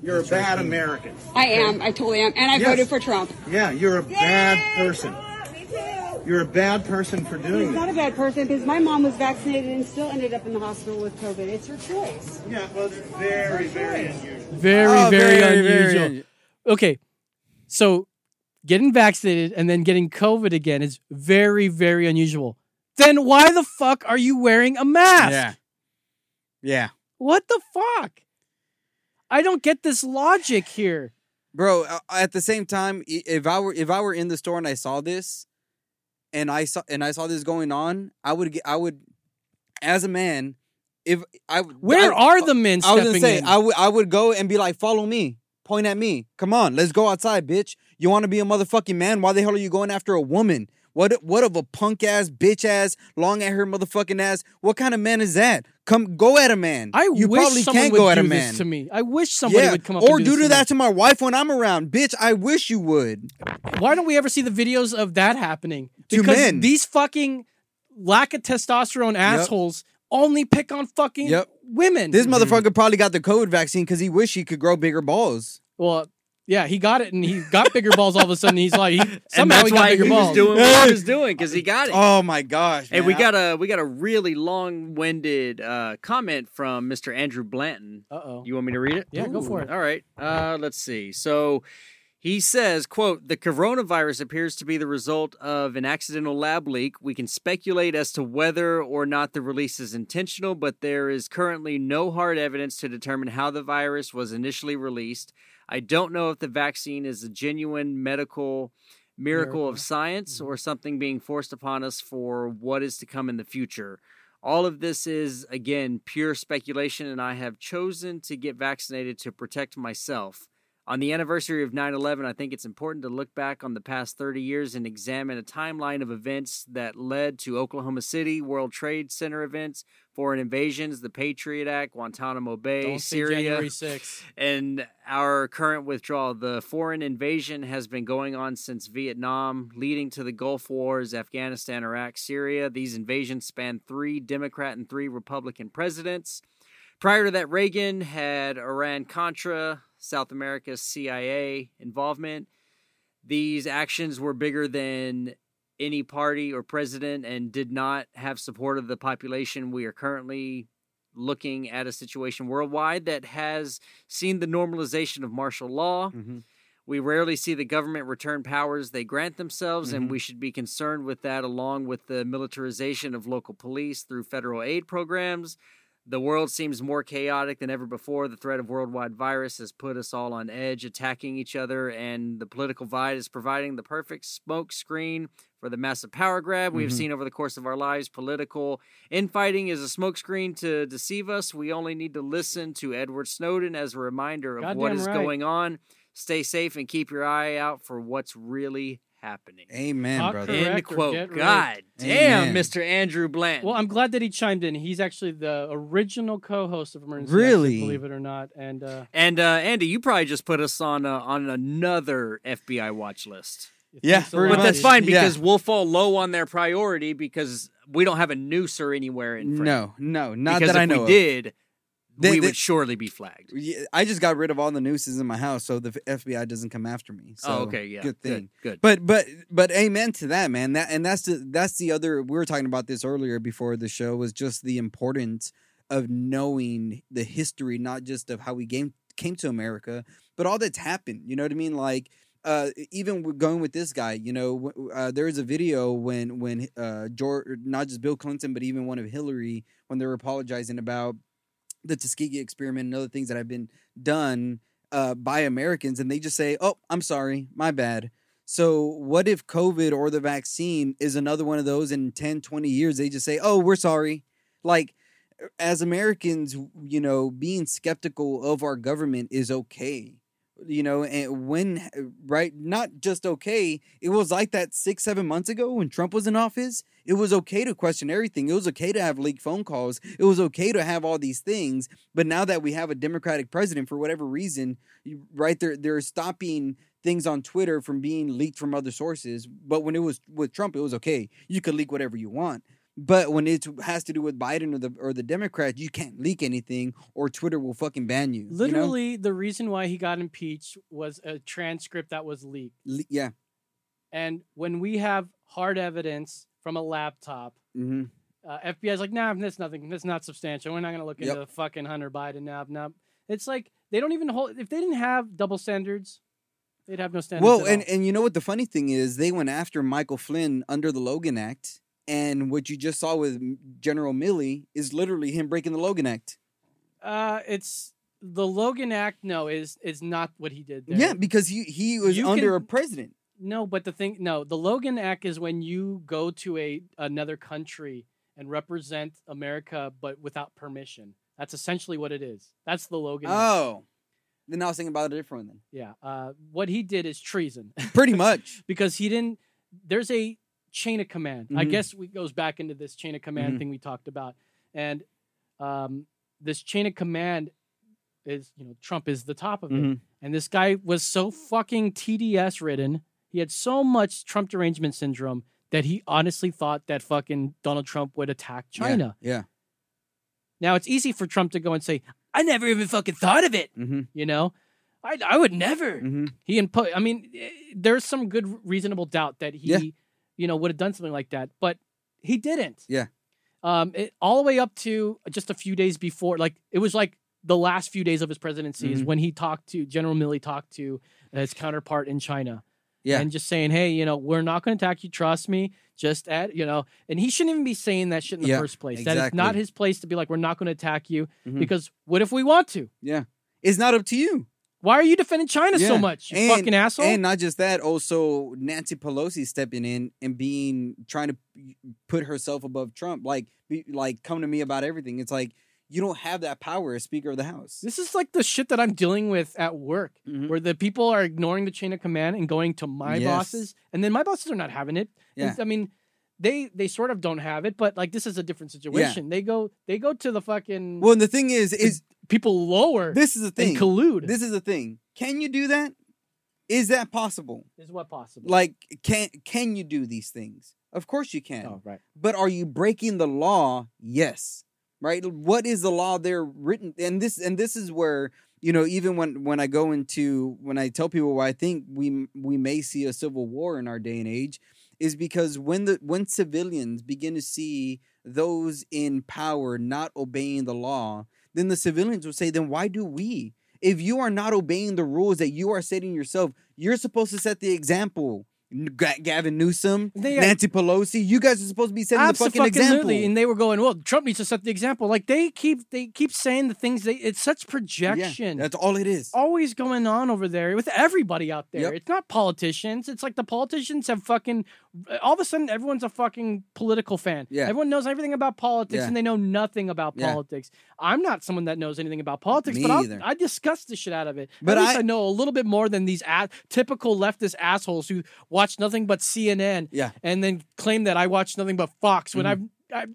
You're a bad American. I am. I totally am, and I Yes. voted for Trump. Yeah, you're a bad person. You're You're a bad person for doing He's that. not a bad person because my mom was vaccinated and still ended up in the hospital with COVID. It's her choice. Yeah, well, it's very, very unusual. Very, Oh, very, very, very unusual. un- okay, so getting vaccinated and then getting COVID again is very, very unusual. Then why the fuck are you wearing a mask? Yeah. Yeah. What the fuck? I don't get this logic here. Bro, at the same time, if I were if I were in the store and I saw this, and I saw and I saw this going on, I would get I would, as a man, if I Where I- are the men I was gonna say in? I would I would go and be like, follow me, point at me, come on, let's go outside, bitch. You want to be a motherfucking man? Why the hell are you going after a woman? What what of a punk ass, bitch ass, long at her motherfucking ass? What kind of man is that? Come go at a man. I you wish probably someone can't would go at do a this man. to me. I wish somebody yeah, would come up or and do this to that to my wife when I'm around, bitch. I wish you would. Why don't we ever see the videos of that happening? To Because men. these fucking lack of testosterone assholes only pick on fucking Yep. women. This motherfucker probably got the COVID vaccine because he wished he could grow bigger balls. Well, yeah, he got it and he got bigger balls all of a sudden. He's like, he, somehow he got why bigger he balls. was doing what he was doing because he got it. Oh my gosh! Hey, man. we got a we got a really long-winded uh, comment from Mr. Andrew Blanton. Uh oh. You want me to read it? Yeah, go for it. All right. Uh, let's see. So he says, "quote The coronavirus appears to be the result of an accidental lab leak. We can speculate as to whether or not the release is intentional, but there is currently no hard evidence to determine how the virus was initially released. I don't know if the vaccine is a genuine medical." Miracle of science mm-hmm. or something being forced upon us for what is to come in the future. All of this is, again, pure speculation, and I have chosen to get vaccinated to protect myself. On the anniversary of 9 11, I think it's important to look back on the past 30 years and examine a timeline of events that led to Oklahoma City, World Trade Center events, foreign invasions, the Patriot Act, Guantanamo Bay, Don't Syria, January 6th. and our current withdrawal. The foreign invasion has been going on since Vietnam, leading to the Gulf Wars, Afghanistan, Iraq, Syria. These invasions spanned three Democrat and three Republican presidents. Prior to that, Reagan had Iran Contra, South America's CIA involvement. These actions were bigger than any party or president and did not have support of the population. We are currently looking at a situation worldwide that has seen the normalization of martial law. We rarely see the government return powers they grant themselves, and Mhm. we should be concerned with that, along with the militarization of local police through federal aid programs. The world seems more chaotic than ever before. The threat of worldwide virus has put us all on edge, attacking each other, and the political divide is providing the perfect smoke screen for the massive power grab we have Mhm. seen over the course of our lives. Political infighting is a smokescreen to deceive us. We only need to listen to Edward Snowden as a reminder of what Goddamn is right. going on. Stay safe and keep your eye out for what's really happening. Amen, Talk brother. correct End quote. God raped. damn, Amen. Mr. Andrew Blanton. Well, I'm glad that he chimed in. He's actually the original co-host of Emergency Really? Exit, believe it or not. And uh, and uh, Andy, you probably just put us on uh, on another FBI watch list. Yeah, thanks a pretty But lot. that's much. fine Yeah. because we'll fall low on their priority because we don't have a noose or anywhere in frame. No, no, not because that I know we of. did, They- we they- would surely be flagged. I just got rid of all the nooses in my house, so the FBI doesn't come after me. So oh, okay, yeah, good thing. good. But but but amen to that, man. That and that's the that's the other. We were talking about this earlier before the show. Was just the importance of knowing the history, not just of how we came came to America, but all that's happened. You know what I mean? Like uh, even going with this guy, you know, uh, there is a video when when uh, George, not just Bill Clinton, but even one of Hillary, when they were apologizing about the Tuskegee experiment and other things that have been done uh, by Americans, and they just say, "Oh, I'm sorry, my bad." So, what if COVID or the vaccine is another one of those in 10, 20 years? They just say, "Oh, we're sorry." Like, as Americans, you know, being skeptical of our government is okay. You know, and when, right, not just okay, it was like that six, seven months ago when Trump was in office. It was okay to question everything. It was okay to have leaked phone calls. It was okay to have all these things. But now that we have a Democratic president, for whatever reason, right, they're, they're stopping things on Twitter from being leaked from other sources. But when it was with Trump, it was okay. You could leak whatever you want. But when it has to do with Biden or the or the Democrats, you can't leak anything, or Twitter will fucking ban you. you know? literally, the reason why he got impeached was a transcript that was leaked. Le- yeah, And when we have hard evidence from a laptop, hmm uh, FBI's like, nah, that's nothing. That's not substantial. We're not going to look Yep. into fucking Hunter Biden. Nah, nah. It's like they don't even hold. If they didn't have double standards, they'd have no standards. Well, and, and you know what the funny thing is, they went after Michael Flynn under the Logan Act, and what you just saw with General Milley is literally him breaking the Logan Act. uh, it's the Logan Act. No, is is not what he did. There. Yeah, because he he was You under can- a president. No, but the thing, no, the Logan Act is when you go to a another country and represent America, but without permission. That's essentially what it is. That's the Logan. Act. Oh, then I was thinking about a different one. Yeah. Uh, what he did is treason. Pretty much. because he didn't. There's a chain of command. I Mhm. guess we goes back into this chain of command Mhm. thing we talked about, and um, this chain of command is you know Trump is the top of it, Mhm. and this guy was so fucking TDS ridden. He had so much Trump derangement syndrome that he honestly thought that fucking Donald Trump would attack China. Yeah. Now it's easy for Trump to go and say, "I never even fucking thought of it." Mm-hmm. You know, I I would never. Mm-hmm. He impo- I mean, eh, there's some good reasonable doubt that he, Yeah. You know, would have done something like that, but he didn't. Yeah. Um, it, all the way up to just a few days before, like it was like the last few days of his presidency is Mhm. when he talked to General Milley talked to his counterpart in China. Yeah. And just saying, hey, you know, we're not going to attack you. Trust me. Just at, you know, and he shouldn't even be saying that shit in the Yeah, first place. That is not his place to be like, we're not going to attack you Mhm. because what if we want to? Yeah. It's not up to you. Why are you defending China so much? You And- fucking asshole. And not just that, also Nancy Pelosi stepping in and being trying to put herself above Trump. Like, be, like come to me about everything. It's like you don't have that power as Speaker of the House. This is like the shit that I'm dealing with at work, Mhm. where the people are ignoring the chain of command and going to my Yes. bosses, and then my bosses are not having it. Yeah. I mean, they they sort of don't have it, but like this is a different situation. They go they go to the fucking Well, and the thing is, is people lower. this is the thing. and collude. This is the thing. Can you do that? Is that possible? is what possible. Like, can can you do these things? Of course you can. oh right. But are you breaking the law? Yes. Right? What is the law there written? And this and this is where, you know, even when when I go into when I tell people why I think we we may see a civil war in our day and age is because when the when civilians begin to see those in power not obeying the law, then the civilians will say, then why do we? If you are not obeying the rules that you are setting yourself, you're supposed to set the example. Gavin Newsom, They Nancy Pelosi, you guys are supposed to be setting the fucking example. And they were going, well, Trump needs to set the example. Like they keep they keep saying the things they it's such projection. Yeah, that's all it is. always going on over there with everybody out there. Yep. It's not politicians. It's like the politicians have fucking all of a sudden everyone's a fucking political fan. Yeah. Everyone knows everything about politics Yeah. and they know nothing about Yeah. politics. I'm not someone that knows anything about politics, Me but I'll. I discuss the shit out of it. But At least I, I- know a little bit more than these a- typical leftist assholes who watch nothing but CNN Yeah. and then claim that I watch nothing but Fox when I've I,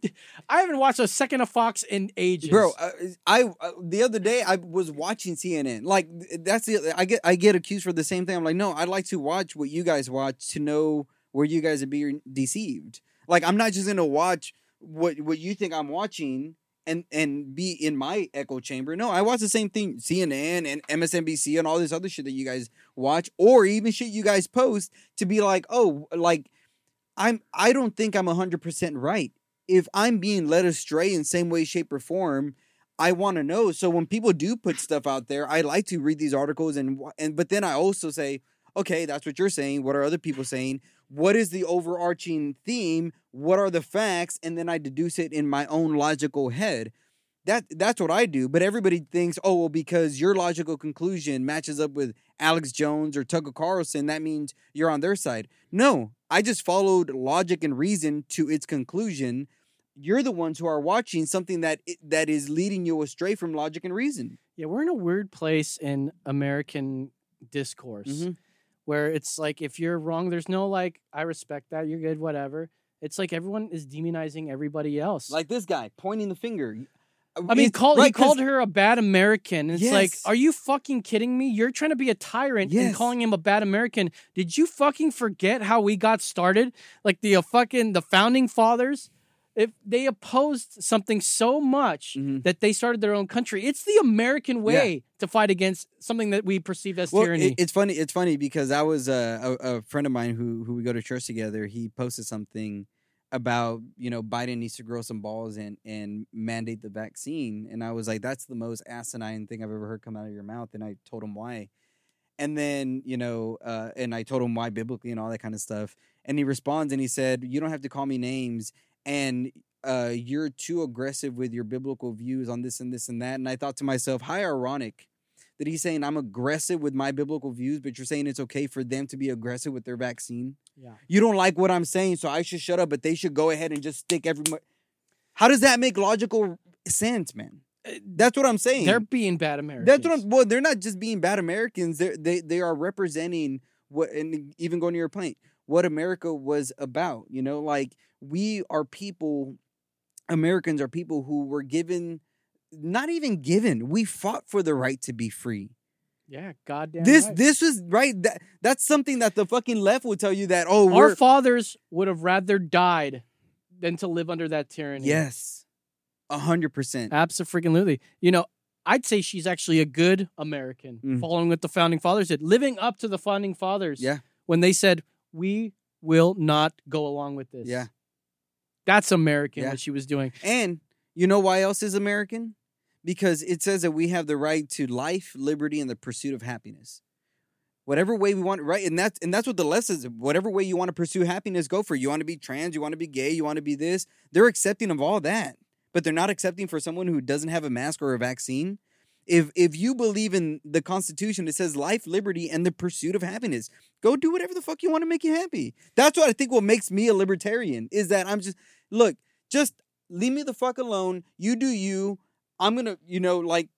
I haven't watched a second of Fox in ages. Bro, uh, I uh, the other day I was watching CNN. Like that's the I get I get accused for the same thing. I'm like, no, I'd like to watch what you guys watch to know where you guys are being deceived. Like I'm not just gonna watch what what you think I'm watching and and be in my echo chamber. No, I watch the same thing, CNN and MSNBC and all this other shit that you guys watch, or even shit you guys post to be like, oh, like I'm I don't think I'm hundred percent right. If I'm being led astray in same way, shape, or form, I want to know. So when people do put stuff out there, I like to read these articles and and but then I also say, okay, that's what you're saying. What are other people saying? What is the overarching theme? What are the facts? And then I deduce it in my own logical head. That that's what I do. But everybody thinks, oh well, because your logical conclusion matches up with Alex Jones or Tucker Carlson, that means you're on their side. No, I just followed logic and reason to its conclusion. You're the ones who are watching something that that is leading you astray from logic and reason. Yeah, we're in a weird place in American discourse Mhm. where it's like if you're wrong, there's no like I respect that, you're good, whatever. It's like everyone is demonizing everybody else. Like this guy pointing the finger. I mean, call, he called her a bad American. It's like, are you fucking kidding me? You're trying to be a tyrant and calling him a bad American. Did you fucking forget how we got started? Like the uh, fucking the founding fathers if they opposed something so much Mm-hmm. that they started their own country. It's the American way to fight against something that we perceive as Well, tyranny. it- it's funny. It's funny because I was uh, a, a friend of mine who who we go to church together. He posted something about you know Biden needs to grow some balls and and mandate the vaccine, and I was like, that's the most asinine thing I've ever heard come out of your mouth. And I told him why, and then you know, uh, and I told him why biblically and all that kind of stuff. And he responds and he said, "You don't have to call me names, and uh, you're too aggressive with your biblical views on this and this and that." And I thought to myself, how ironic that he's saying I'm aggressive with my biblical views, but you're saying it's okay for them to be aggressive with their vaccine. Yeah. You don't like what I'm saying, so I should shut up, but they should go ahead and just stick every. How does that make logical sense, man? Uh, That's what I'm saying. They're being bad Americans. That's what I'm. Well, they're not just being bad Americans. They they they are representing what, and even going to your point, what America was about. You know, like we are people. Americans are people who were given, not even given. We fought for the right to be free. Yeah, goddamn. This right. this was right. That that's something that the fucking left will tell you that. Oh, our fathers would have rather died than to live under that tyranny. yes, a hundred percent. Absolutely. You know, I'd say she's actually a good American, Mm. following what the founding fathers did, living up to the founding fathers. Yeah. When they said, we will not go along with this. Yeah. That's American, Yeah. what she was doing. And you know why else is American? Because it says that we have the right to life, liberty, and the pursuit of happiness. Whatever way we want, right? And that's and that's what the left says. Whatever way you want to pursue happiness, go for. it. You want to be trans, you want to be gay, you want to be this. They're accepting of all that, but they're not accepting for someone who doesn't have a mask or a vaccine. If if you believe in the Constitution, it says life, liberty, and the pursuit of happiness. Go do whatever the fuck you want to make you happy. That's what I think. What makes me a libertarian is that I'm just look, just leave me the fuck alone. You do you. I'm gonna, you know, like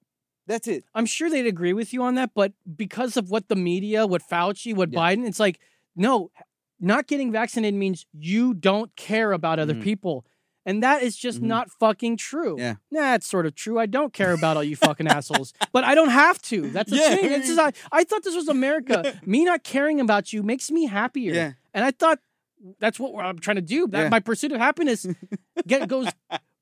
that's it. I'm sure they'd agree with you on that, but because of what the media, what Fauci, what Yeah. Biden, it's like, no, not getting vaccinated means you don't care about other Mhm. people. And that is just Mhm. not fucking true. Yeah. Nah, it's sort of true. I don't care about all you fucking assholes, but I don't have to. That's the Yeah. thing. It's just, I, I thought this was America. me not caring about you makes me happier. Yeah. And I thought that's what I'm trying to do. That Yeah. my pursuit of happiness get goes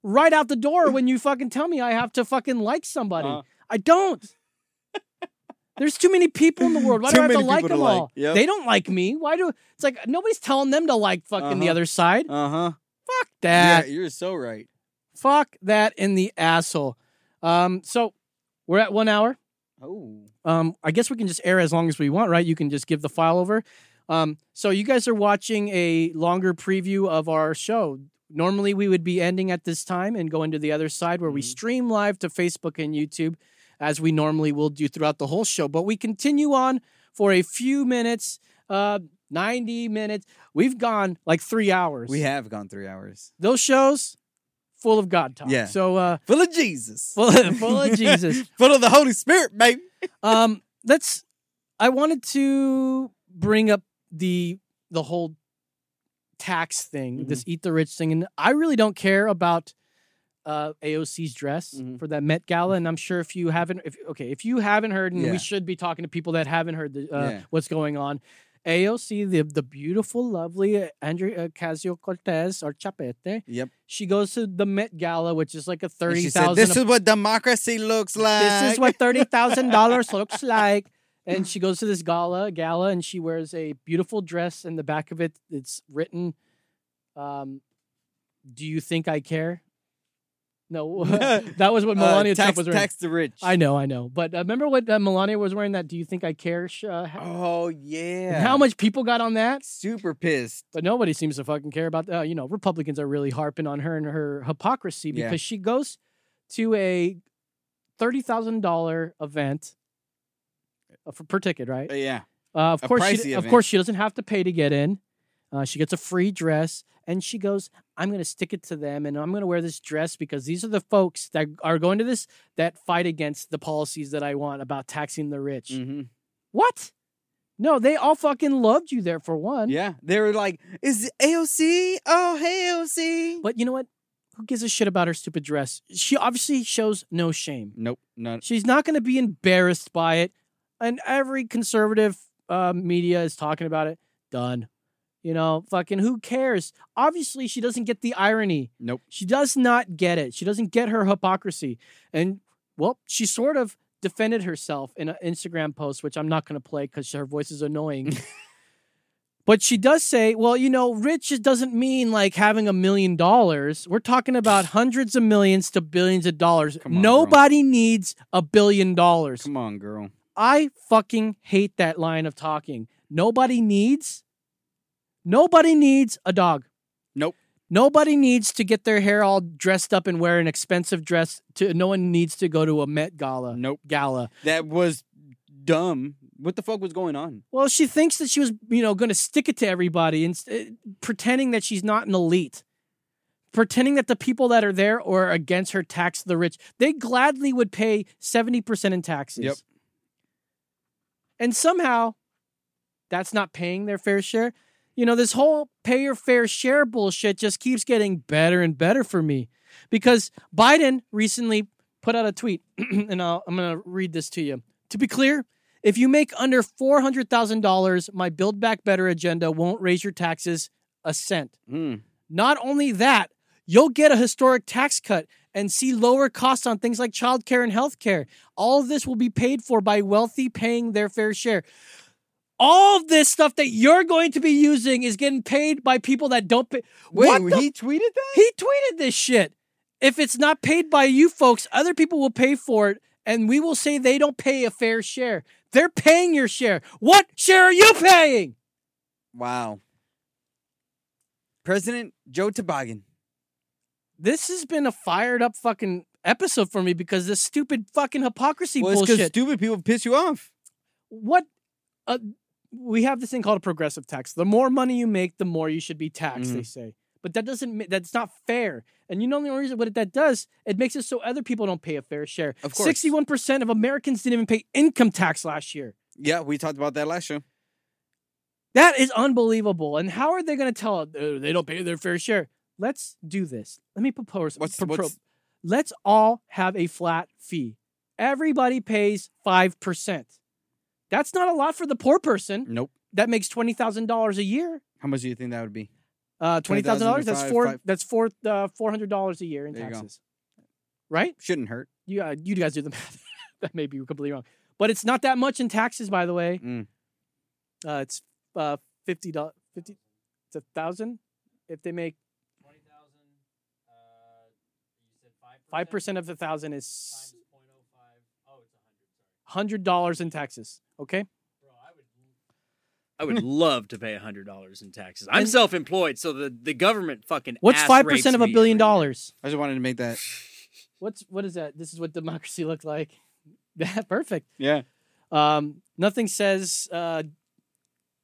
right out the door when you fucking tell me I have to fucking like somebody. Uh-huh. I don't. There's too many people in the world. Why do I have to like to them like. all? Yep. They don't like me. Why do it's like nobody's telling them to like fucking the Uh-huh. other side? Uh huh. Fuck that. Yeah, you're so right. Fuck that in the asshole. Um, so we're at one hour. Oh. Um, I guess we can just air as long as we want, right? You can just give the file over. Um, so you guys are watching a longer preview of our show. Normally we would be ending at this time and going to the other side where we stream live to Facebook and YouTube, as we normally will do throughout the whole show. But we continue on for a few minutes, uh, 90 minutes. We've gone like three hours. We have gone three hours. Those shows full of God talk. Yeah. So uh Full of Jesus. full of, full of Jesus. Full of the Holy Spirit, baby. Um let's I wanted to bring up the the whole tax thing, this eat the rich thing and I really don't care about uh AOC's dress Mhm. for that Met Gala and I'm sure if you haven't if okay, if you haven't heard and Yeah. we should be talking to people that haven't heard the, uh, Yeah. what's going on. AOC, the the beautiful, lovely Andrea Ocasio-Cortez or Chapete, Yep. she goes to the Met Gala, which is like a thirty thousand. "This is what democracy looks like." This is what thirty thousand dollars looks like. And she goes to this gala, gala, and she wears a beautiful dress. In the back of it, it's written, um, "Do you think I care?" No, that was what Uh, Melania tax, Trump was wearing. tax the rich. I know, I know. But uh, remember what uh, Melania was wearing? That "Do you think I care?" Uh, Oh and yeah. how much people got on that? Super pissed. But nobody seems to fucking care about. Uh, you know, Republicans are really harping on her and her hypocrisy Yeah. because she goes to a thirty thousand dollar event uh, for per ticket, right? Uh, yeah. Uh, of A course, she, of course, she doesn't have to pay to get in. Uh, she gets a free dress, and she goes, "I'm going to stick it to them, and I'm going to wear this dress because these are the folks that are going to this that fight against the policies that I want about taxing the rich." hmm What? No, they all fucking loved you there for one. Yeah. They were like, "Is AOC? Oh, hey AOC." But you know what? Who gives a shit about her stupid dress? She obviously shows no shame. Nope. Not. She's not going to be embarrassed by it. And every conservative uh, media is talking about it. Done. You know, fucking who cares? Obviously, she doesn't get the irony. Nope. She does not get it. She doesn't get her hypocrisy. And well, she sort of defended herself in an Instagram post, which I'm not going to play because her voice is annoying. but she does say, well, you know, rich doesn't mean like having a million dollars. We're talking about hundreds of millions to billions of dollars. on, girl. Nobody needs a billion dollars. Come on, girl. I fucking hate that line of talking. Nobody needs nobody needs a dog. Nope. Nobody needs to get their hair all dressed up and wear an expensive dress to no one needs to go to a Met gala. Nope. Gala. That was dumb. What the fuck was going on? Well, she thinks that she was, you know, going to stick it to everybody and uh, pretending that she's not an elite. Pretending that the people that are there or against her tax the rich, they gladly would pay 70% in taxes. Yep. And somehow that's not paying their fair share. You know, this whole pay your fair share bullshit just keeps getting better and better for me because Biden recently put out a tweet, and I'll, I'm going to read this to you. To be clear, if you make under $400,000, my Build Back Better agenda won't raise your taxes a cent. Hmm. Not only that, you'll get a historic tax cut and see lower costs on things like childcare and healthcare. All of this will be paid for by wealthy paying their fair share. All of this stuff that you're going to be using is getting paid by people that don't pay. Wait, What the he tweeted that? he tweeted this shit. If it's not paid by you folks, other people will pay for it, and we will say they don't pay a fair share. They're paying your share. What share are you paying? Wow. President Joe Toboggan. This has been a fired up fucking episode for me because this stupid fucking hypocrisy Well, it's because stupid people piss you off. what? Uh, we have this thing called a progressive tax. The more money you make, the more you should be taxed. They Mhm. say, but that doesn't. That's not fair. And you know the only reason what that does? It makes it so other people don't pay a fair share. Of course. sixty-one percent of Americans didn't even pay income tax last year. Yeah, we talked about that last show. That is unbelievable. And how are they going to tell uh, they don't pay their fair share? Let's do this. Let me propose. What's- pro- what's- let's all have a flat fee. Everybody pays 5%. That's not a lot for the poor person. Nope. That makes $20,000 a year. How much do you think that would be? Uh, $20,000 that's four five- that's four uh, $400 a year in There taxes. Right? Shouldn't hurt. You uh, you guys do the math. that may be completely wrong. But it's not that much in taxes by the way. Mm. Uh, it's uh, $50 50 it's a 1000 if they make Five percent of the thousand is hundred dollars in taxes. Okay, I would love to pay hundred dollars in taxes. I'm self-employed, so the, the government fucking what's five percent of a billion dollars? I just wanted to make that. What's what is that? This is what democracy looked like. Yeah, perfect. Yeah. Um, nothing says uh, uh,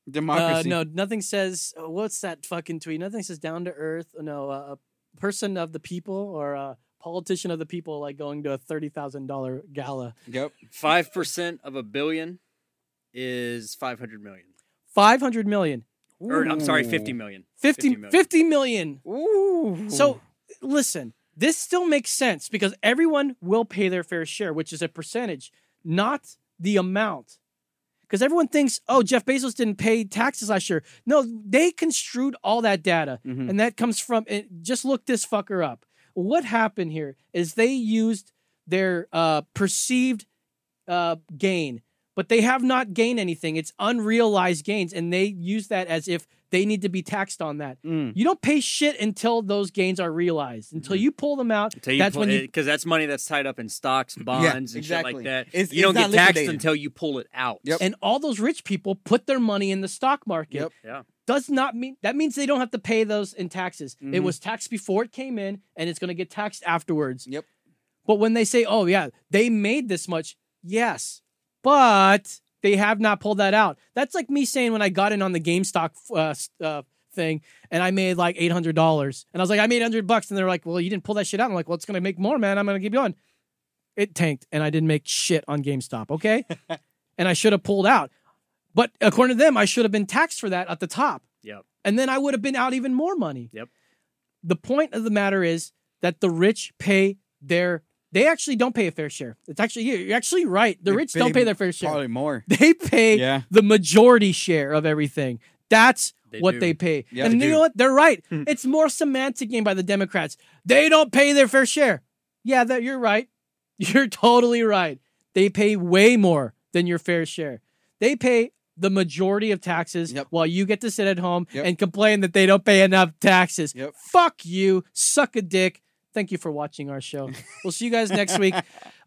Democracy. no, nothing says uh, what's that fucking tweet? Nothing says down to earth. No, uh, a person of the people or a politician of the people, like going to a thirty thousand dollar gala. Yep. Five percent of a billion is five hundred million. Five hundred million. Or I'm sorry, Ooh. fifty million. 50, 50 million. Ooh. So listen, this still makes sense because everyone will pay their fair share, which is a percentage, not the amount. Because everyone thinks, oh, Jeff Bezos didn't pay taxes last year. No, they construed all that data. Mhm. And that comes from, it, just look this fucker up. What happened here is they used their uh, perceived uh, gain, but they have not gained anything. It's unrealized gains. And they use that as if they need to be taxed on that. Mm. You don't pay shit until those gains are realized. Until you pull them out, Until you that's when you. because that's money that's tied up in stocks, bonds, and exactly. shit like that. It's- you don't get taxed liquidated. until you pull it out. Yep. And all those rich people put their money in the stock market. Yep. Yeah. Does not mean that means they don't have to pay those in taxes. It Mhm. was taxed before it came in, and it's going to get taxed afterwards. Yep. But when they say, "Oh yeah, they made this much," yes, but they have not pulled that out. That's like me saying when I got in on the GameStop uh, uh, thing, and I made like eight hundred dollars, and I was like, "I made hundred bucks," and they're like, "Well, you didn't pull that shit out." I'm like, "Well, it's gonna make more, man. I'm gonna keep going." It tanked, and I didn't make shit on GameStop. Okay, and I should have pulled out, but according to them, I should have been taxed for that at the top Yep. and then I would have been out even more money. Yep. The point of the matter is that the rich pay their. They actually don't pay a fair share. It's actually you're actually right. The They rich don't pay their fair share. Probably more. They pay Yeah. the majority share of everything. That's They what do. they pay. Yeah, and they you do. know what? They're right. Hmm. it's more semantic game by the Democrats. They don't pay their fair share. Yeah, that you're right. You're totally right. They pay way more than your fair share. They pay the majority of taxes while you get to sit at home and complain that they don't pay enough taxes. Fuck you. Suck a dick. Thank you for watching our show. we'll see you guys next week.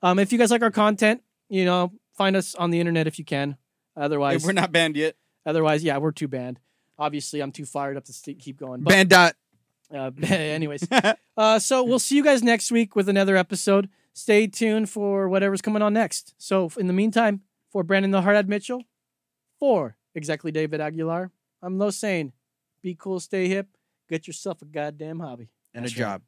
Um, if you guys like our content, you know, find us on the internet if you can. Otherwise, If we're not banned yet. Otherwise, yeah, we're too banned. Obviously, I'm too fired up to st- keep going. But, Band dot. uh, anyways, uh, so we'll see you guys next week with another episode. Stay tuned for whatever's coming on next. So, in the meantime, for Brandon the Hardhead Mitchell, for exactly David Aguilar, I'm Lo Sane. Be cool, stay hip, get yourself a goddamn hobby. And a job.